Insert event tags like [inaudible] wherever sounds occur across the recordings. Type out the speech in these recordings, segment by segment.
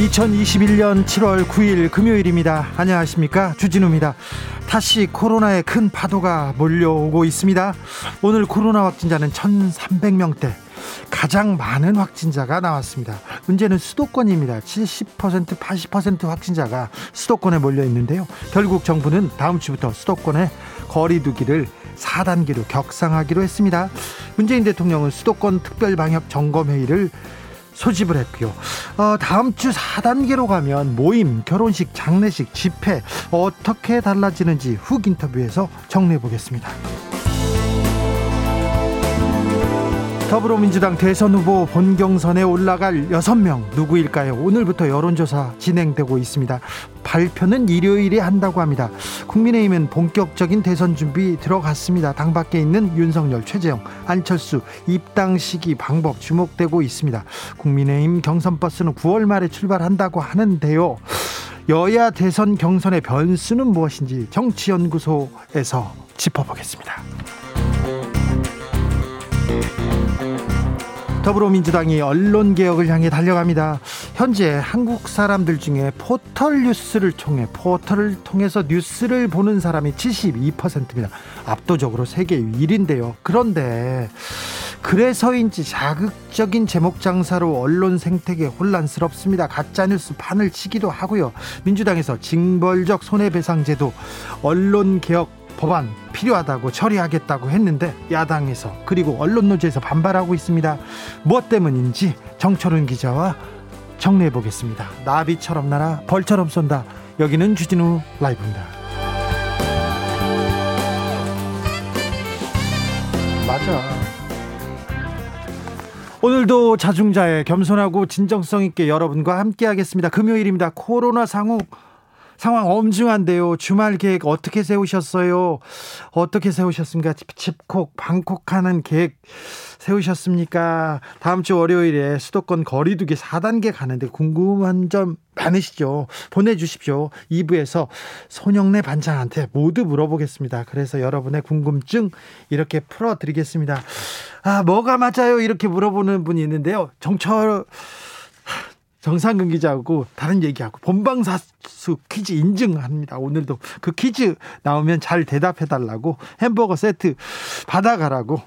2021년 7월 9일 금요일입니다. 안녕하십니까. 주진우입니다. 다시 코로나의 큰 파도가 몰려오고 있습니다. 오늘 코로나 확진자는 1,300명대. 가장 많은 확진자가 나왔습니다. 문제는 수도권입니다. 70% 80% 확진자가 수도권에 몰려 있는데요. 결국 정부는 다음 주부터 수도권에 거리두기를 4단계로 격상하기로 했습니다. 문재인 대통령은 수도권 특별방역 점검회의를 소집을 했고요. 어, 다음 주 4단계로 가면 모임, 결혼식, 장례식, 집회 어떻게 달라지는지 훅 인터뷰에서 정리해 보겠습니다. 더불어민주당 대선 후보 본경선에 올라갈 6명 누구일까요? 오늘부터 여론조사 진행되고 있습니다. 발표는 일요일에 한다고 합니다. 국민의힘은 본격적인 대선 준비 들어갔습니다. 당 밖에 있는 윤석열, 최재형, 안철수 입당 시기 방법 주목되고 있습니다. 국민의힘 경선 버스는 9월 말에 출발한다고 하는데요. 여야 대선 경선의 변수는 무엇인지 정치연구소에서 짚어보겠습니다. 더불어민주당이 언론 개혁을 향해 달려갑니다. 현재 한국 사람들 중에 포털 뉴스를 통해 포털을 통해서 뉴스를 보는 사람이 72%입니다. 압도적으로 세계 1인데요. 그런데 그래서인지 자극적인 제목 장사로 언론 생태계 혼란스럽습니다. 가짜 뉴스 판을 치기도 하고요. 민주당에서 징벌적 손해배상제도 언론 개혁 법안 필요하다고 처리하겠다고 했는데 야당에서 그리고 언론 노조에서 반발하고 있습니다. 무엇 때문인지 정철은 기자와 정리해 보겠습니다. 나비처럼 날아 벌처럼 쏜다. 여기는 주진우 라이브입니다. 맞아. 오늘도 자중자의 겸손하고 진정성 있게 여러분과 함께 하겠습니다. 금요일입니다. 코로나 상황 상황 엄중한데요. 주말 계획 어떻게 세우셨어요? 어떻게 세우셨습니까? 집콕, 방콕하는 계획 세우셨습니까? 다음 주 월요일에 수도권 거리두기 4단계 가는데 궁금한 점 많으시죠? 보내주십시오. 2부에서 손영래 반장한테 모두 물어보겠습니다. 그래서 여러분의 궁금증 이렇게 풀어드리겠습니다. 아, 뭐가 맞아요? 이렇게 물어보는 분이 있는데요. 정철 정상근 기자하고 다른 얘기하고 본방사수 퀴즈 인증합니다. 오늘도 그 퀴즈 나오면 잘 대답해 달라고 햄버거 세트 받아가라고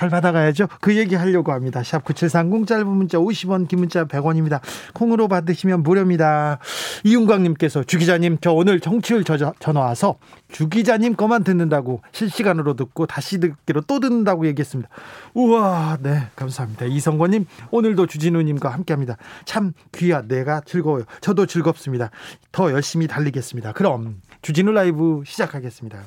잘 받아가야죠. 그 얘기 하려고 합니다. 샵 9730 짧은 문자 50원 긴 문자 100원입니다. 콩으로 받으시면 무료입니다. 이윤광님께서 주 기자님 저 오늘 정치율 전화 와서 주 기자님 거만 듣는다고 실시간으로 듣고 다시 듣기로 또 듣는다고 얘기했습니다. 우와 네 감사합니다. 이성권님 오늘도 주진우님과 함께합니다. 참 귀하 내가 즐거워요. 저도 즐겁습니다. 더 열심히 달리겠습니다. 그럼 주진우 라이브 시작하겠습니다.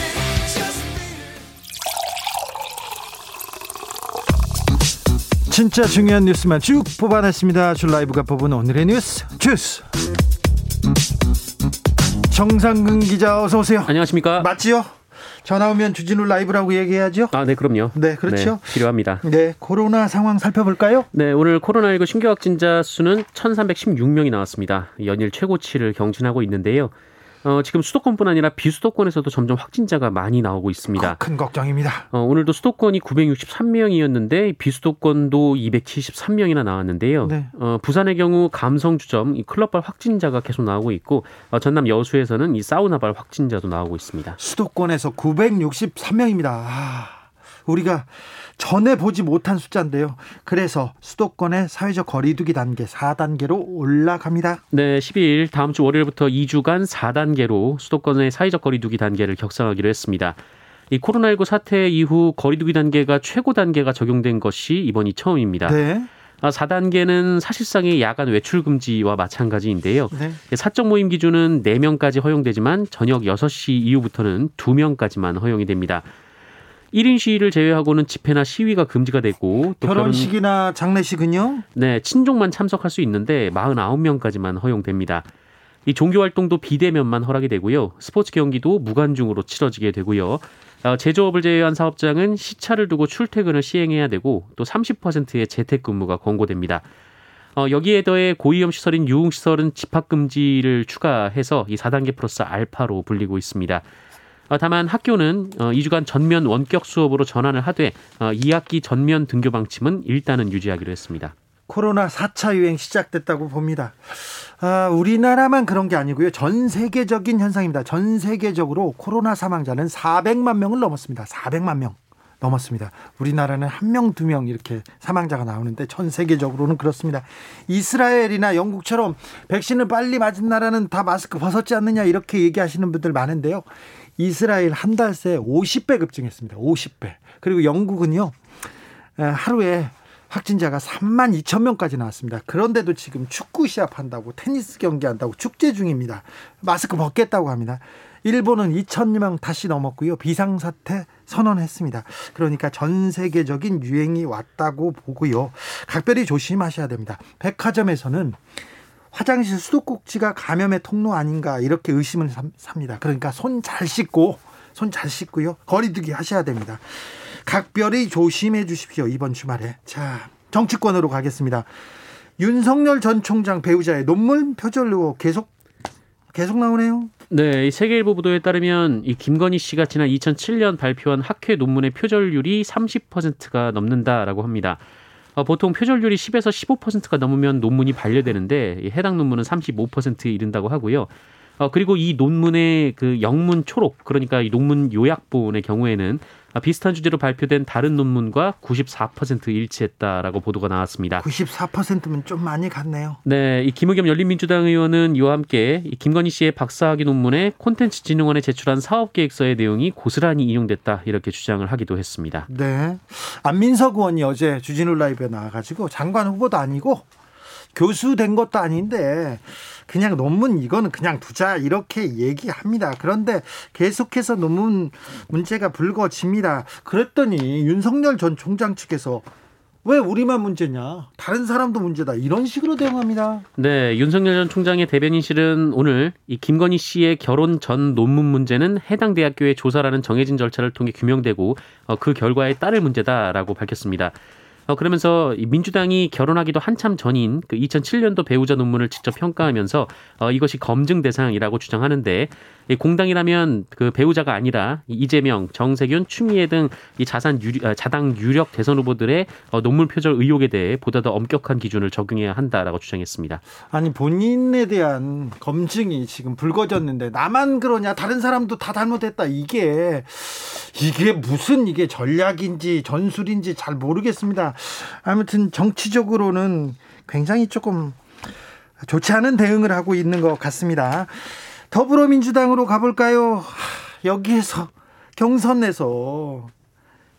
진짜 중요한 뉴스만 쭉 뽑아냈습니다. 줄 라이브가 뽑은 오늘의 뉴스 주스. 정상근 기자 어서 오세요. 안녕하십니까? 맞지요? 전화 오면 주진우 라이브라고 얘기해야죠. 아, 네, 그럼요. 네, 그렇죠. 네, 필요합니다. 네, 코로나 상황 살펴볼까요? 네, 오늘 코로나19 신규 확진자 수는 1,316명이 나왔습니다. 연일 최고치를 경신하고 있는데요. 어, 지금 수도권뿐 아니라 비수도권에서도 점점 확진자가 많이 나오고 있습니다. 큰 걱정입니다. 어, 오늘도 수도권이 963명이었는데 비수도권도 273명이나 나왔는데요. 네. 어, 부산의 경우 감성주점 이 클럽발 확진자가 계속 나오고 있고 어, 전남 여수에서는 이 사우나발 확진자도 나오고 있습니다. 수도권에서 963명입니다. 아. 우리가 전에 보지 못한 숫자인데요. 그래서 수도권의 사회적 거리두기 단계 4단계로 올라갑니다. 네, 12일 다음 주 월요일부터 2주간 4단계로 수도권의 사회적 거리두기 단계를 격상하기로 했습니다. 이 코로나19 사태 이후 거리두기 단계가 최고 단계가 적용된 것이 이번이 처음입니다. 네. 4단계는 아, 사실상의 야간 외출 금지와 마찬가지인데요. 네. 사적 모임 기준은 4명까지 허용되지만 저녁 6시 이후부터는 2명까지만 허용이 됩니다. 1인 시위를 제외하고는 집회나 시위가 금지가 되고 또 결혼식이나 장례식은요? 네, 친족만 참석할 수 있는데 49명까지만 허용됩니다. 이 종교 활동도 비대면만 허락이 되고요. 스포츠 경기도 무관중으로 치러지게 되고요. 어, 제조업을 제외한 사업장은 시차를 두고 출퇴근을 시행해야 되고 또 30%의 재택근무가 권고됩니다. 어, 여기에 더해 고위험 시설인 유흥시설은 집합금지를 추가해서 이 4단계 플러스 알파로 불리고 있습니다. 어, 다만 학교는 어, 2주간 전면 원격 수업으로 전환을 하되 어, 2학기 전면 등교 방침은 일단은 유지하기로 했습니다. 코로나 4차 유행 시작됐다고 봅니다. 아, 우리나라만 그런 게 아니고요. 전 세계적인 현상입니다. 전 세계적으로 코로나 사망자는 400만 명을 넘었습니다. 400만 명 넘었습니다. 우리나라는 한 명, 두 명 이렇게 사망자가 나오는데 전 세계적으로는 그렇습니다. 이스라엘이나 영국처럼 백신을 빨리 맞은 나라는 다 마스크 벗었지 않느냐 이렇게 얘기하시는 분들 많은데요. 이스라엘 한 달 새 50배 급증했습니다. 50배. 그리고 영국은요. 하루에 확진자가 3만 2천 명까지 나왔습니다. 그런데도 지금 축구 시합한다고 테니스 경기한다고 축제 중입니다. 마스크 벗겠다고 합니다. 일본은 2천 명 다시 넘었고요. 비상사태 선언했습니다. 그러니까 전 세계적인 유행이 왔다고 보고요. 각별히 조심하셔야 됩니다. 백화점에서는 화장실 수도꼭지가 감염의 통로 아닌가 이렇게 의심을 삽니다. 그러니까 손 잘 씻고 손 잘 씻고요. 거리두기 하셔야 됩니다. 각별히 조심해 주십시오. 이번 주말에. 자, 정치권으로 가겠습니다. 윤석열 전 총장 배우자의 논문 표절로 계속 계속 나오네요. 네, 이 세계일보 보도에 따르면 이 김건희 씨가 지난 2007년 발표한 학회 논문의 표절률이 30%가 넘는다라고 합니다. 어, 보통 표절률이 10에서 15%가 넘으면 논문이 반려되는데 해당 논문은 35%에 이른다고 하고요. 어, 그리고 이 논문의 그 영문 초록, 그러니까 이 논문 요약본의 경우에는 비슷한 주제로 발표된 다른 논문과 94% 일치했다라고 보도가 나왔습니다. 94%면 좀 많이 갔네요. 네, 이 김의겸 열린민주당 의원은 이와 함께 이 김건희 씨의 박사학위 논문에 콘텐츠진흥원에 제출한 사업계획서의 내용이 고스란히 인용됐다 이렇게 주장을 하기도 했습니다. 네, 안민석 의원이 어제 주진우 라이브에 나와가지고 장관 후보도 아니고 교수 된 것도 아닌데 그냥 논문 이거는 그냥 두자 이렇게 얘기합니다. 그런데 계속해서 논문 문제가 불거집니다. 그랬더니 윤석열 전 총장 측에서 왜 우리만 문제냐? 다른 사람도 문제다. 이런 식으로 대응합니다. 네, 윤석열 전 총장의 대변인실은 오늘 이 김건희 씨의 결혼 전 논문 문제는 해당 대학교의 조사라는 정해진 절차를 통해 규명되고 어, 그 결과에 따를 문제다라고 밝혔습니다. 어, 그러면서 민주당이 결혼하기도 한참 전인 그 2007년도 배우자 논문을 직접 평가하면서 어, 이것이 검증 대상이라고 주장하는데 이 공당이라면 그 배우자가 아니라 이재명, 정세균, 추미애 등 이 자산 유리, 아, 자당 유력 대선 후보들의 어, 논문 표절 의혹에 대해 보다 더 엄격한 기준을 적용해야 한다라고 주장했습니다. 아니 본인에 대한 검증이 지금 불거졌는데 나만 그러냐 다른 사람도 다 잘못했다 이게 이게 무슨 이게 전략인지 전술인지 잘 모르겠습니다. 아무튼 정치적으로는 굉장히 조금 좋지 않은 대응을 하고 있는 것 같습니다. 더불어민주당으로 가볼까요? 여기에서 경선에서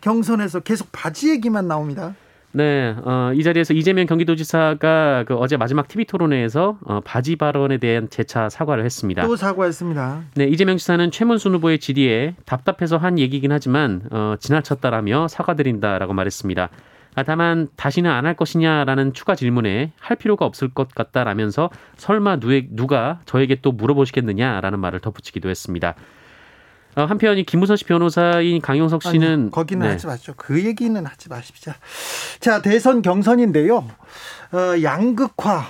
경선에서 계속 바지 얘기만 나옵니다. 네, 어, 이 자리에서 이재명 경기도지사가 그 어제 마지막 TV 토론회에서 어, 바지 발언에 대한 재차 사과를 했습니다. 또 사과했습니다. 네, 이재명 지사는 최문순 후보의 질의에 답답해서 한 얘기긴 하지만 어, 지나쳤다라며 사과드린다라고 말했습니다. 아, 다만 다시는 안 할 것이냐라는 추가 질문에 할 필요가 없을 것 같다라면서 설마 누에, 누가 저에게 또 물어보시겠느냐라는 말을 덧붙이기도 했습니다. 어, 한편 이 김무선 씨 변호사인 강용석 씨는 아니, 거기는 네. 하지 마시죠. 그 얘기는 하지 마십시오. 자 대선 경선인데요. 어, 양극화,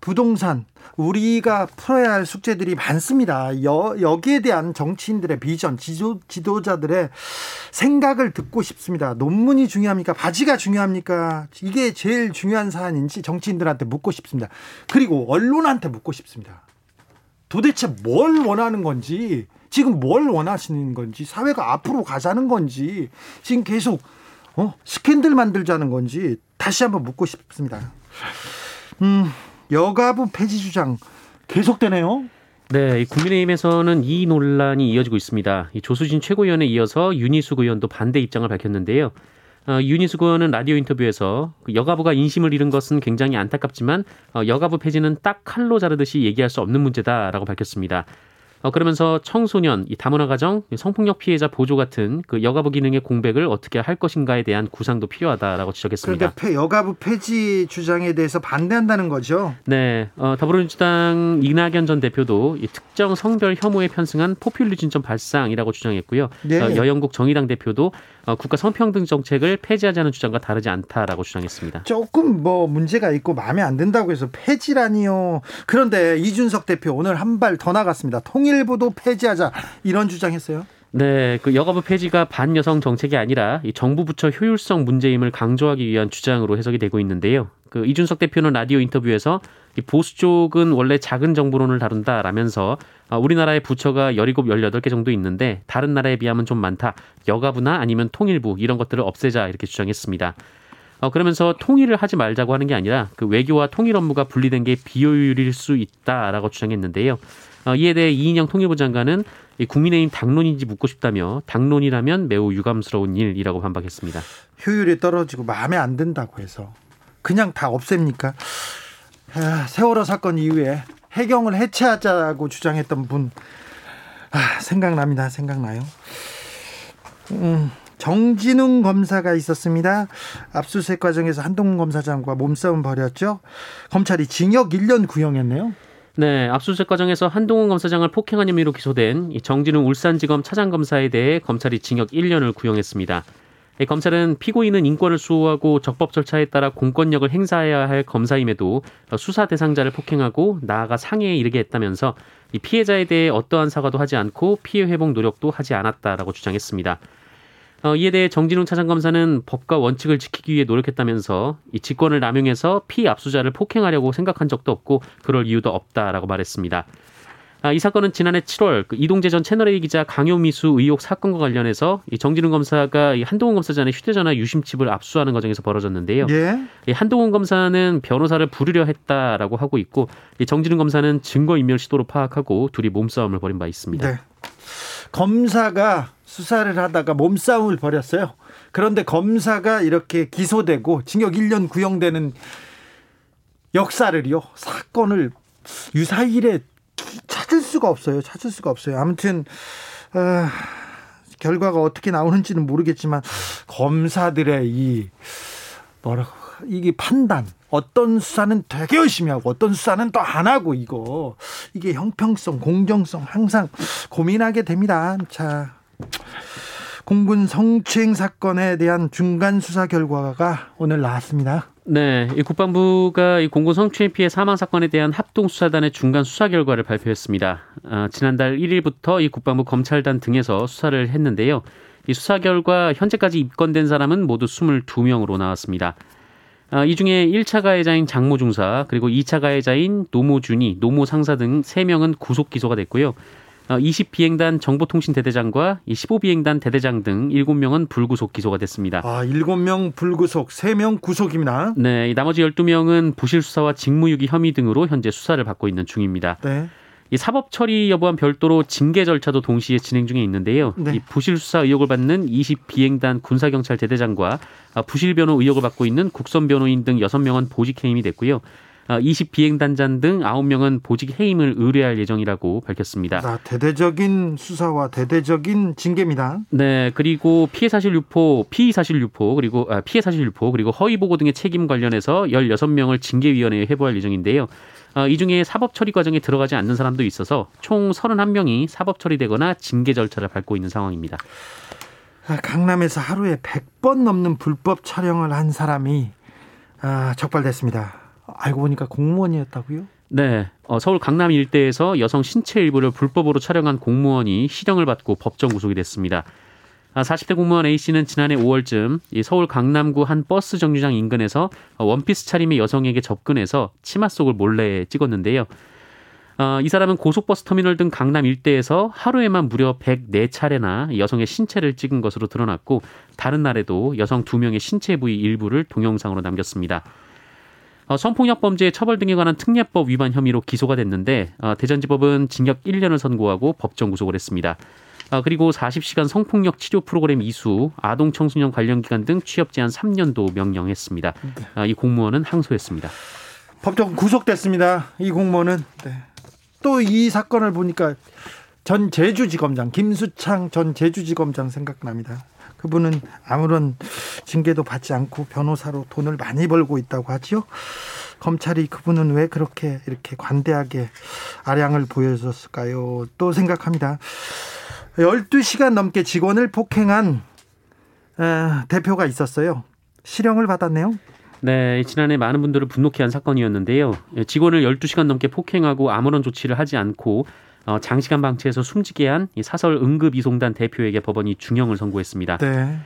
부동산 우리가 풀어야 할 숙제들이 많습니다. 여, 여기에 대한 정치인들의 비전, 지도, 지도자들의 생각을 듣고 싶습니다. 논문이 중요합니까? 바지가 중요합니까? 이게 제일 중요한 사안인지 정치인들한테 묻고 싶습니다. 그리고 언론한테 묻고 싶습니다. 도대체 뭘 원하는 건지 지금 뭘 원하시는 건지 사회가 앞으로 가자는 건지 지금 계속 어? 스캔들 만들자는 건지 다시 한번 묻고 싶습니다. 음, 여가부 폐지 주장 계속되네요. 네, 국민의힘에서는 이 논란이 이어지고 있습니다. 조수진 최고위원에 이어서 윤희숙 의원도 반대 입장을 밝혔는데요. 어, 윤희숙 의원은 라디오 인터뷰에서 그 여가부가 인심을 잃은 것은 굉장히 안타깝지만 어, 여가부 폐지는 딱 칼로 자르듯이 얘기할 수 없는 문제다라고 밝혔습니다. 어, 그러면서 청소년, 이 다문화 가정, 성폭력 피해자 보조 같은 그 여가부 기능의 공백을 어떻게 할 것인가에 대한 구상도 필요하다라고 지적했습니다. 그러니까 여가부 폐지 주장에 대해서 반대한다는 거죠. 네, 어, 더불어민주당 이낙연 전 대표도 이 특정 성별 혐오에 편승한 포퓰리즘점 발상이라고 주장했고요. 네. 어, 여영국 정의당 대표도 어, 국가 성평등 정책을 폐지하자는 주장과 다르지 않다라고 주장했습니다. 조금 뭐 문제가 있고 마음에 안 든다고 해서 폐지라니요. 그런데 이준석 대표 오늘 한 발 더 나갔습니다. 통일 부도 폐지하자 이런 주장했어요. 네, 그 여가부 폐지가 반여성 정책이 아니라 이 정부 부처 효율성 문제임을 강조하기 위한 주장으로 해석이 되고 있는데요. 그 이준석 대표는 라디오 인터뷰에서 이 보수 쪽은 원래 작은 정부론을 다룬다라면서 아, 우리나라의 부처가 17, 18개 정도 있는데 다른 나라에 비하면 좀 많다. 여가부나 아니면 통일부 이런 것들을 없애자 이렇게 주장했습니다. 어, 그러면서 통일을 하지 말자고 하는 게 아니라 그 외교와 통일 업무가 분리된 게 비효율일 수 있다라고 주장했는데요. 어, 이에 대해 이인영 통일부 장관은 이 국민의힘 당론인지 묻고 싶다며 당론이라면 매우 유감스러운 일이라고 반박했습니다. 효율이 떨어지고 마음에 안 든다고 해서 그냥 다 없앱니까? 아, 세월호 사건 이후에 해경을 해체하자고 주장했던 분 아, 생각납니다. 생각나요. 음, 정진웅 검사가 있었습니다. 압수수색 과정에서 한동훈 검사장과 몸싸움 벌였죠. 검찰이 징역 1년 구형했네요. 네, 압수수색 과정에서 한동훈 검사장을 폭행한 혐의로 기소된 정진웅 울산지검 차장검사에 대해 검찰이 징역 1년을 구형했습니다. 검찰은 피고인은 인권을 수호하고 적법 절차에 따라 공권력을 행사해야 할 검사임에도 수사 대상자를 폭행하고 나아가 상해에 이르게 했다면서 이 피해자에 대해 어떠한 사과도 하지 않고 피해 회복 노력도 하지 않았다라고 주장했습니다. 어, 이에 대해 정진웅 차장검사는 법과 원칙을 지키기 위해 노력했다면서 이 직권을 남용해서 피압수자를 폭행하려고 생각한 적도 없고 그럴 이유도 없다라고 말했습니다. 아, 이 사건은 지난해 7월 그 이동재 전 채널A 기자 강요미수 의혹 사건과 관련해서 이 정진웅 검사가 이 한동훈 검사 전에 휴대전화 유심칩을 압수하는 과정에서 벌어졌는데요. 예. 이 한동훈 검사는 변호사를 부르려 했다라고 하고 있고 이 정진웅 검사는 증거 인멸 시도로 파악하고 둘이 몸싸움을 벌인 바 있습니다. 네. 검사가 수사를 하다가 몸싸움을 벌였어요. 그런데 검사가 이렇게 기소되고 징역 1년 구형되는 역사를요 사건을 유사일에 찾을 수가 없어요. 찾을 수가 없어요. 아무튼 어, 결과가 어떻게 나오는지는 모르겠지만 검사들의 이 뭐라고 이게 판단 어떤 수사는 되게 열심히 하고 어떤 수사는 또 안 하고 이거 이게 형평성 공정성 항상 고민하게 됩니다. 자 공군 성추행 사건에 대한 중간 수사 결과가 오늘 나왔습니다. 네, 이 국방부가 이 공군 성추행 피해 사망 사건에 대한 합동 수사단의 중간 수사 결과를 발표했습니다. 아, 지난달 1일부터 이 국방부 검찰단 등에서 수사를 했는데요. 이 수사 결과 현재까지 입건된 사람은 모두 22명으로 나왔습니다. 아, 이 중에 1차 가해자인 장모 중사, 그리고 2차 가해자인 노모 준이, 노모 상사 등 3명은 구속 기소가 됐고요. 20 비행단 어, 정보통신 대대장과 15 비행단 대대장 등 7명은 불구속 기소가 됐습니다. 아, 7명 불구속, 3명 구속입니다. 네, 나머지 12명은 부실 수사와 직무유기 혐의 등으로 현재 수사를 받고 있는 중입니다. 네. 이 사법 처리 여부와 별도로 징계 절차도 동시에 진행 중에 있는데요. 네. 이 부실 수사 의혹을 받는 20 비행단 군사 경찰 대대장과 아, 부실 변호 의혹을 받고 있는 국선 변호인 등 6명은 보직 해임이 됐고요. 20 아, 비행단장 등 9명은 보직 해임을 의뢰할 예정이라고 밝혔습니다. 아, 대대적인 수사와 대대적인 징계입니다. 네, 그리고 피해 사실 유포, 피의 사실 유포, 그리고 아, 피해 사실 유포, 그리고 허위 보고 등의 책임 관련해서 16명을 징계위원회에 회부할 예정인데요. 아, 이 중에 사법 처리 과정에 들어가지 않는 사람도 있어서 총 31명이 사법 처리되거나 징계 절차를 밟고 있는 상황입니다. 아, 강남에서 하루에 100번 넘는 불법 촬영을 한 사람이 아, 적발됐습니다. 알고 보니까 공무원이었다고요? 네. 어, 서울 강남 일대에서 여성 신체 일부를 불법으로 촬영한 공무원이 실형을 받고 법정 구속이 됐습니다. 40대 아, 공무원 A씨는 지난해 5월쯤 서울 강남구 한 버스 정류장 인근에서 원피스 차림의 여성에게 접근해서 치마 속을 몰래 찍었는데요. 어, 이 사람은 고속버스 터미널 등 강남 일대에서 하루에만 무려 104차례나 여성의 신체를 찍은 것으로 드러났고 다른 날에도 여성 2명의 신체 부위 일부를 동영상으로 남겼습니다. 어, 성폭력 범죄 처벌 등에 관한 특례법 위반 혐의로 기소가 됐는데 어, 대전지법은 징역 1년을 선고하고 법정 구속을 했습니다. 어, 그리고 40시간 성폭력 치료 프로그램 이수, 아동 청소년 관련 기관 등 취업 제한 3년도 명령했습니다. 어, 이 공무원은 항소했습니다. 법정 구속됐습니다. 이 공무원은 네. 또이 사건을 보니까 전 제주지검장 김수창 전 제주지검장 생각납니다. 그분은 아무런 징계도 받지 않고 변호사로 돈을 많이 벌고 있다고 하지요. 검찰이 그분은 왜 그렇게 이렇게 관대하게 아량을 보여줬을까요? 또 생각합니다. 12시간 넘게 직원을 폭행한 대표가 있었어요. 실형을 받았네요. 네, 지난해 많은 분들을 분노케 한 사건이었는데요. 직원을 12시간 넘게 폭행하고 아무런 조치를 하지 않고 어, 장시간 방치해서 숨지게 한 사설 응급 이송단 대표에게 법원이 중형을 선고했습니다. 네.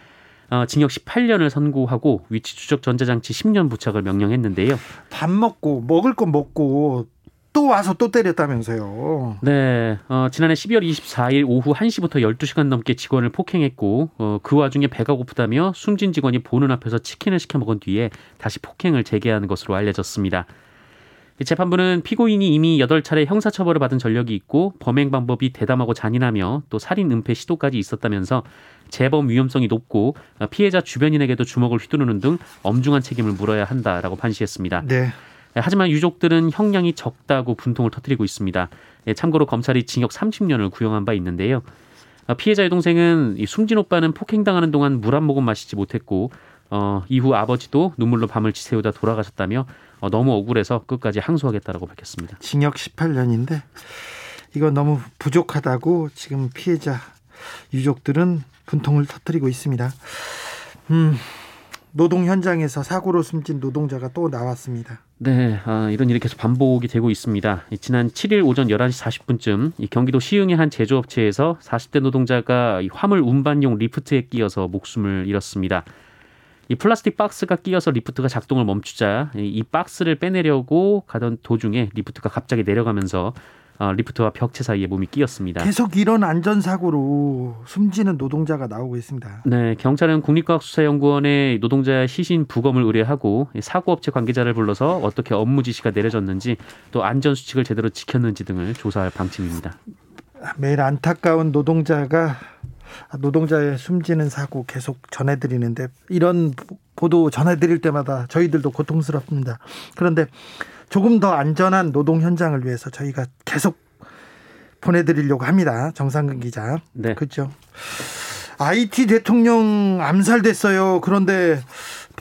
어, 징역 18년을 선고하고 위치 추적 전자장치 10년 부착을 명령했는데요. 밥 먹고 먹을 거 먹고 또 와서 또 때렸다면서요. 네. 어, 지난해 12월 24일 오후 1시부터 12시간 넘게 직원을 폭행했고 어, 그 와중에 배가 고프다며 숨진 직원이 보는 앞에서 치킨을 시켜 먹은 뒤에 다시 폭행을 재개한 것으로 알려졌습니다. 재판부는 피고인이 이미 8차례 형사처벌을 받은 전력이 있고 범행 방법이 대담하고 잔인하며 또 살인 은폐 시도까지 있었다면서 재범 위험성이 높고 피해자 주변인에게도 주먹을 휘두르는 등 엄중한 책임을 물어야 한다라고 판시했습니다. 네. 예, 하지만 유족들은 형량이 적다고 분통을 터뜨리고 있습니다. 예, 참고로 검찰이 징역 30년을 구형한 바 있는데요. 아, 피해자의 동생은 숨진 오빠는 폭행당하는 동안 물 한 모금 마시지 못했고 어, 이후 아버지도 눈물로 밤을 지새우다 돌아가셨다며 어, 너무 억울해서 끝까지 항소하겠다라고 밝혔습니다. 징역 18년인데 이거 너무 부족하다고 지금 피해자 유족들은 분통을 터뜨리고 있습니다. 음, 노동 현장에서 사고로 숨진 노동자가 또 나왔습니다. 네, 아, 이런 일이 계속 반복이 되고 있습니다. 지난 7일 오전 11시 40분쯤 경기도 시흥의 한 제조업체에서 40대 노동자가 화물 운반용 리프트에 끼어서 목숨을 잃었습니다. 이 플라스틱 박스가 끼어서 리프트가 작동을 멈추자 이 박스를 빼내려고 가던 도중에 리프트가 갑자기 내려가면서 어, 리프트와 벽체 사이에 몸이 끼었습니다. 계속 이런 안전사고로 숨지는 노동자가 나오고 있습니다. 네, 경찰은 국립과학수사연구원에 노동자의 시신 부검을 의뢰하고 사고업체 관계자를 불러서 어떻게 업무 지시가 내려졌는지 또 안전수칙을 제대로 지켰는지 등을 조사할 방침입니다. 매일 안타까운 노동자가 노동자의 숨지는 사고 계속 전해드리는데 이런 보도 전해드릴 때마다 저희들도 고통스럽습니다. 그런데 조금 더 안전한 노동 현장을 위해서 저희가 계속 보내드리려고 합니다. 정상근 기자. 네. 그렇죠. IT 대통령 암살됐어요. 그런데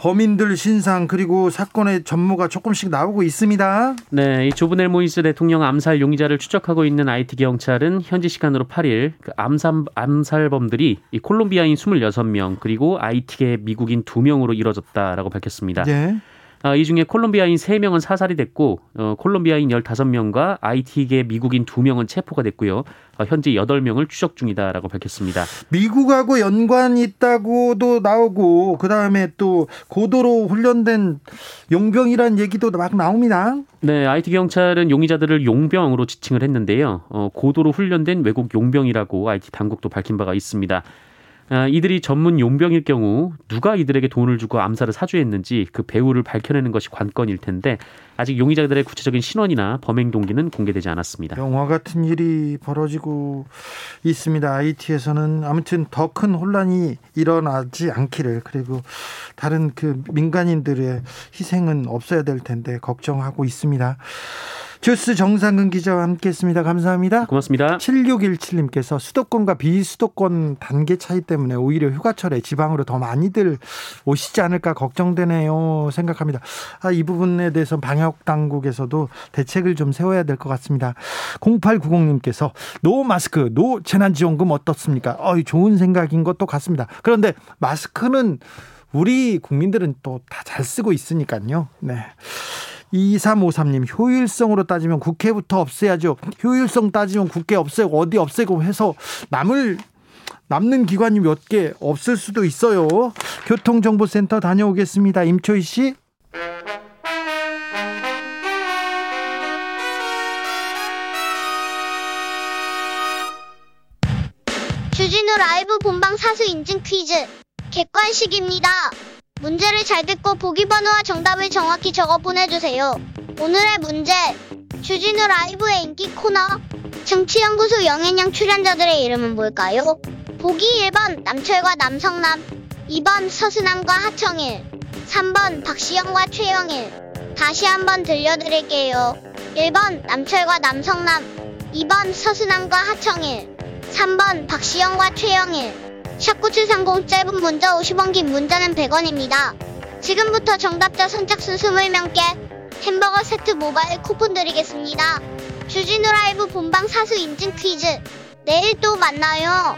범인들 신상 그리고 사건의 전모가 조금씩 나오고 있습니다. 네, 이 조브넬 모이스 대통령 암살 용의자를 추적하고 있는 IT 경찰은 현지 시간으로 8일 그 암살 암살범들이 이 콜롬비아인 26명 그리고 IT계 미국인 2명으로 이뤄졌다라고 밝혔습니다. 네. 아, 이 중에 콜롬비아인 3명은 사살이 됐고 어, 콜롬비아인 15명과 IT계 미국인 2명은 체포가 됐고요. 어, 현재 8명을 추적 중이다라고 밝혔습니다. 미국하고 연관이 있다고도 나오고 그다음에 또 고도로 훈련된 용병이라는 얘기도 막 나옵니다. 네, IT 경찰은 용의자들을 용병으로 지칭을 했는데요. 어, 고도로 훈련된 외국 용병이라고 IT 당국도 밝힌 바가 있습니다. 아, 이들이 전문 용병일 경우 누가 이들에게 돈을 주고 암살을 사주했는지 그 배후를 밝혀내는 것이 관건일 텐데 아직 용의자들의 구체적인 신원이나 범행 동기는 공개되지 않았습니다. 영화 같은 일이 벌어지고 있습니다. IT에서는 아무튼 더 큰 혼란이 일어나지 않기를 그리고 다른 그 민간인들의 희생은 없어야 될 텐데 걱정하고 있습니다. 주스 정상근 기자와 함께했습니다. 감사합니다. 고맙습니다. 7617님께서 수도권과 비수도권 단계 차이 때문에 오히려 휴가철에 지방으로 더 많이들 오시지 않을까 걱정되네요. 생각합니다. 아, 이 부분에 대해서 방역 당국에서도 대책을 좀 세워야 될 것 같습니다. 0890님께서 no 마스크, no 재난지원금 어떻습니까? 어, 좋은 생각인 것도 같습니다. 그런데 마스크는 우리 국민들은 또 다 잘 쓰고 있으니까요. 네. 2353님 효율성으로 따지면 국회부터 없애야죠. 효율성 따지면 국회 없애고 어디 없애고 해서 남을 남는 기관이 몇 개 없을 수도 있어요. 교통정보센터 다녀오겠습니다. 임초희 씨. 주진우 라이브 본방 사수 인증 퀴즈 객관식입니다. 문제를 잘 듣고 보기 번호와 정답을 정확히 적어 보내주세요. 오늘의 문제. 주진우 라이브의 인기 코너. 정치연구소 영앤영 출연자들의 이름은 뭘까요? 보기 1번 남철과 남성남. 2번 서순남과 하청일. 3번 박시영과 최영일. 다시 한번 들려드릴게요. 1번 남철과 남성남. 2번 서순남과 하청일. 3번 박시영과 최영일 샵9730 짧은 문자 50원 긴 문자는 100원입니다. 지금부터 정답자 선착순 20명께 햄버거 세트 모바일 쿠폰 드리겠습니다. 주진우 라이브 본방 사수 인증 퀴즈 내일 또 만나요.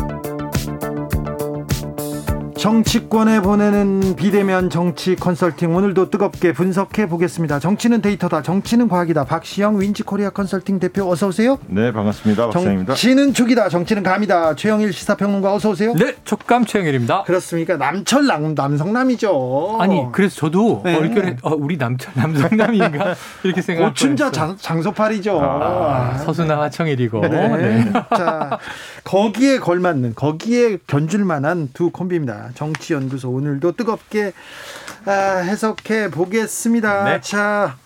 정치권에 보내는 비대면 정치 컨설팅 오늘도 뜨겁게 분석해 보겠습니다. 정치는 데이터다. 정치는 과학이다. 박시영 윈지코리아 컨설팅 대표 어서 오세요. 네, 반갑습니다. 박사입니다. 정치는 촉이다. 정치는 감이다. 최영일 시사평론가 어서 오세요. 네, 촉감 최영일입니다. 그렇습니까? 남철 남, 남성남이죠. 아니, 그래서 저도 네. 얼결에 어, 우리 남자 남성남인가 [laughs] 이렇게 뻔했어요. 장, 장소팔이죠. 아, 서수나 하청일이고. 네. 네. 자, 거기에 걸맞는, 거기에 견줄 만한 두 콤비입니다. 정치연구소 오늘도 뜨겁게 아, 해석해 보겠습니다. 네. 자,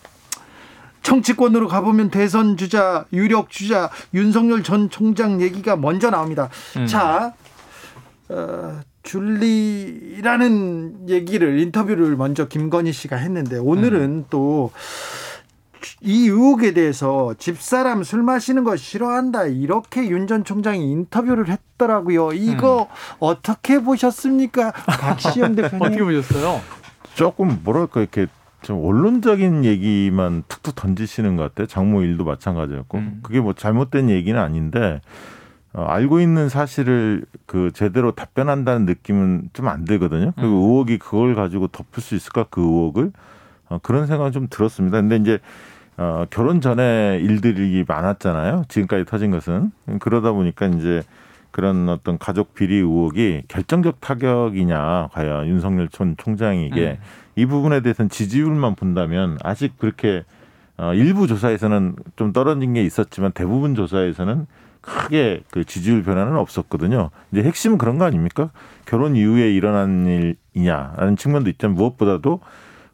정치권으로 가보면 대선 주자, 유력 주자 윤석열 전 총장 얘기가 먼저 나옵니다. 음. 자, 어, 줄리라는 얘기를 인터뷰를 먼저 김건희 씨가 했는데 오늘은 음. 또 이 의혹에 대해서 집사람 술 마시는 거 싫어한다 이렇게 윤 전 총장이 인터뷰를 했더라고요. 이거 어떻게 보셨습니까, 박시영 [laughs] 대표님? 어떻게 보셨어요? 조금 뭐랄까 이렇게 좀 원론적인 얘기만 툭툭 던지시는 것 같아요. 장모 일도 마찬가지였고 음. 그게 뭐 잘못된 얘기는 아닌데 어, 알고 있는 사실을 그 제대로 답변한다는 느낌은 좀 안 들거든요. 그리고 음. 의혹이 그걸 가지고 덮을 수 있을까 그 의혹을 어, 그런 생각은 좀 들었습니다. 근데 이제 어, 결혼 전에 일들이 많았잖아요. 지금까지 터진 것은 그러다 보니까 이제 그런 어떤 가족 비리 의혹이 결정적 타격이냐 과연 윤석열 전 총장에게 음. 이 부분에 대해서는 지지율만 본다면 아직 그렇게 어, 일부 조사에서는 좀 떨어진 게 있었지만 대부분 조사에서는 크게 그 지지율 변화는 없었거든요. 이제 핵심은 그런 거 아닙니까? 결혼 이후에 일어난 일이냐라는 측면도 있지만 무엇보다도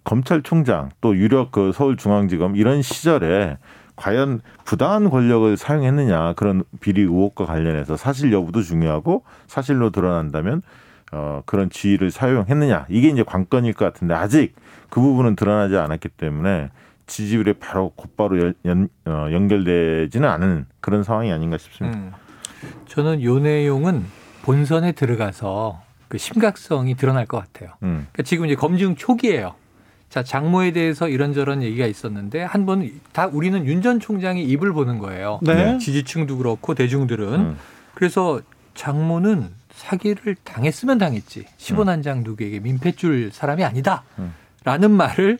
검찰총장 또 유력 그 서울중앙지검 이런 시절에 과연 부당한 권력을 사용했느냐 그런 비리 의혹과 관련해서 사실 여부도 중요하고 사실로 드러난다면 어 그런 지위를 사용했느냐 이게 이제 관건일 것 같은데 아직 그 부분은 드러나지 않았기 때문에 지지율에 바로 곧바로 연, 연, 어, 연결되지는 않은 그런 상황이 아닌가 싶습니다. 음. 저는 요 내용은 본선에 들어가서 그 심각성이 드러날 것 같아요. 음. 그러니까 지금 이제 검증 초기예요. 자, 장모에 대해서 이런저런 얘기가 있었는데 한 번 다 우리는 윤 전 총장이 입을 보는 거예요. 네. 지지층도 그렇고 대중들은 음. 그래서 장모는 사기를 당했으면 당했지 15난장 누구에게 민폐 줄 사람이 아니다. 음. 라는 말을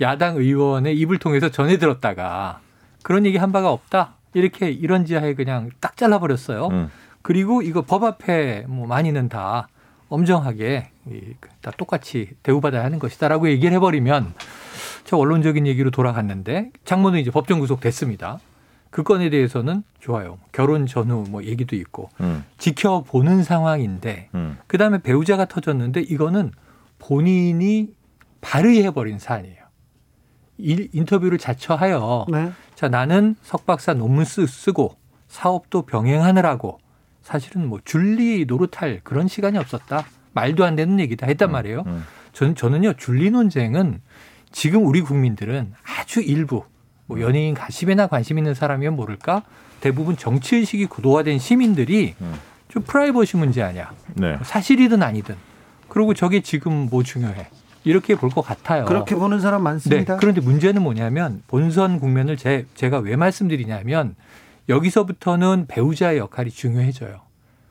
야당 의원의 입을 통해서 전해 들었다가 그런 얘기 한 바가 없다. 이렇게 이런 지하에 그냥 딱 잘라버렸어요. 음. 그리고 이거 법 앞에 뭐 많이는 다 엄정하게 이- 다 똑같이 대우받아야 하는 것이다라고 얘기를 해버리면 저 원론적인 얘기로 돌아갔는데 장모는 이제 법정 구속됐습니다. 그 건에 대해서는 좋아요. 결혼 전후 뭐 얘기도 있고 음. 지켜보는 상황인데 음. 그 다음에 배우자가 터졌는데 이거는 본인이 발의해버린 사안이에요. 일- 인터뷰를 자처하여 네. 자 나는 석박사 논문 쓰, 쓰고 사업도 병행하느라고 사실은 뭐 줄리 노릇할 그런 시간이 없었다. 말도 안 되는 얘기다 했단 말이에요. 음. 전, 저는요 줄리 논쟁은 지금 우리 국민들은 아주 일부 뭐 연예인 가십에나 관심 있는 사람이면 모를까 대부분 정치 의식이 고도화된 시민들이 음. 좀 프라이버시 문제 아니야. 네. 사실이든 아니든. 그리고 저게 지금 뭐 중요해. 이렇게 볼 것 같아요. 그렇게 보는 사람 네. 많습니다. 그런데 문제는 뭐냐면 본선 국면을 제, 제가 왜 말씀드리냐면 여기서부터는 배우자의 역할이 중요해져요.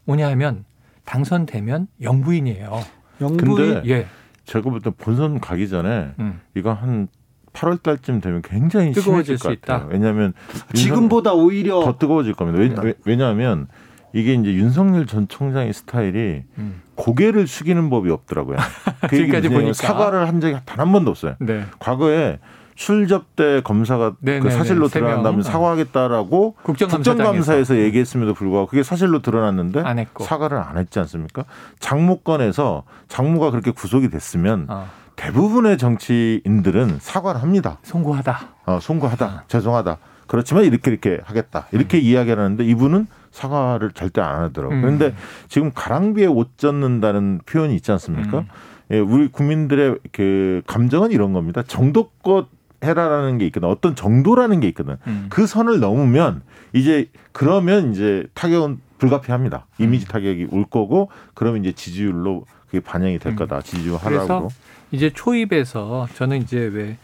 뭐냐 하면 당선되면 영부인이에요. 영부인 근데 예. 제가 볼때 본선 가기 전에 음. 이거 한 8월 달쯤 되면 굉장히 뜨거워질 수 있다. 같아요. 왜냐하면 지금보다 오히려 더 뜨거워질 겁니다. 왜, 왜, 왜냐하면 이게 이제 윤석열 전 총장의 스타일이 음. 고개를 숙이는 법이 없더라고요. [laughs] 그 지금까지 보니까. 사과를 한 적이 단 한 번도 없어요. 네. 과거에 출접 때 검사가 네네네, 그 사실로 세 드러난 다음에 명. 사과하겠다라고 국정감사장에서 국정감사에서 얘기했음에도 불구하고 그게 사실로 드러났는데 안. 사과를 안 했지 않습니까? 장모권에서 장모가 그렇게 구속이 됐으면 어, 대부분의 정치인들은 사과를 합니다. 송구하다. 어, 송구하다, 죄송하다. 그렇지만 이렇게 이렇게 하겠다. 이렇게 이야기를 하는데 이분은 사과를 절대 안 하더라고요. 음. 그런데 지금 가랑비에 옷 젖는다는 표현이 있지 않습니까? 음. 예, 우리 국민들의 그 감정은 이런 겁니다. 정도껏 해라라는 게 있거든. 어떤 정도라는 게 있거든. 음. 그 선을 넘으면 이제 그러면 이제 타격은 불가피합니다. 이미지 타격이 올 거고 그러면 이제 지지율로 그게 반영이 될 음. 거다. 지지율 그래서 하락으로. 이제 초입에서 저는 이제 왜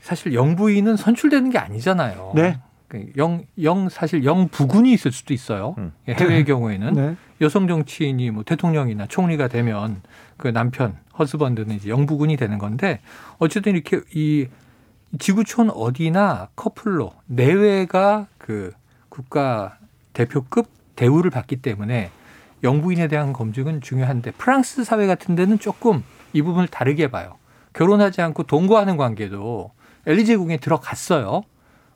사실 영부인은 선출되는 게 아니잖아요. 네. 그 영, 영 사실 영 부군이 있을 수도 있어요. 음. 해외의 [laughs] 경우에는 네. 여성 정치인이 뭐 대통령이나 총리가 되면 그 남편 허스번드는 이제 영 부군이 되는 건데 어쨌든 이렇게 이 지구촌 어디나 커플로 내외가 그 국가 대표급 대우를 받기 때문에 영부인에 대한 검증은 중요한데 프랑스 사회 같은 데는 조금 이 부분을 다르게 봐요. 결혼하지 않고 동거하는 관계도 엘리제 궁에 들어갔어요.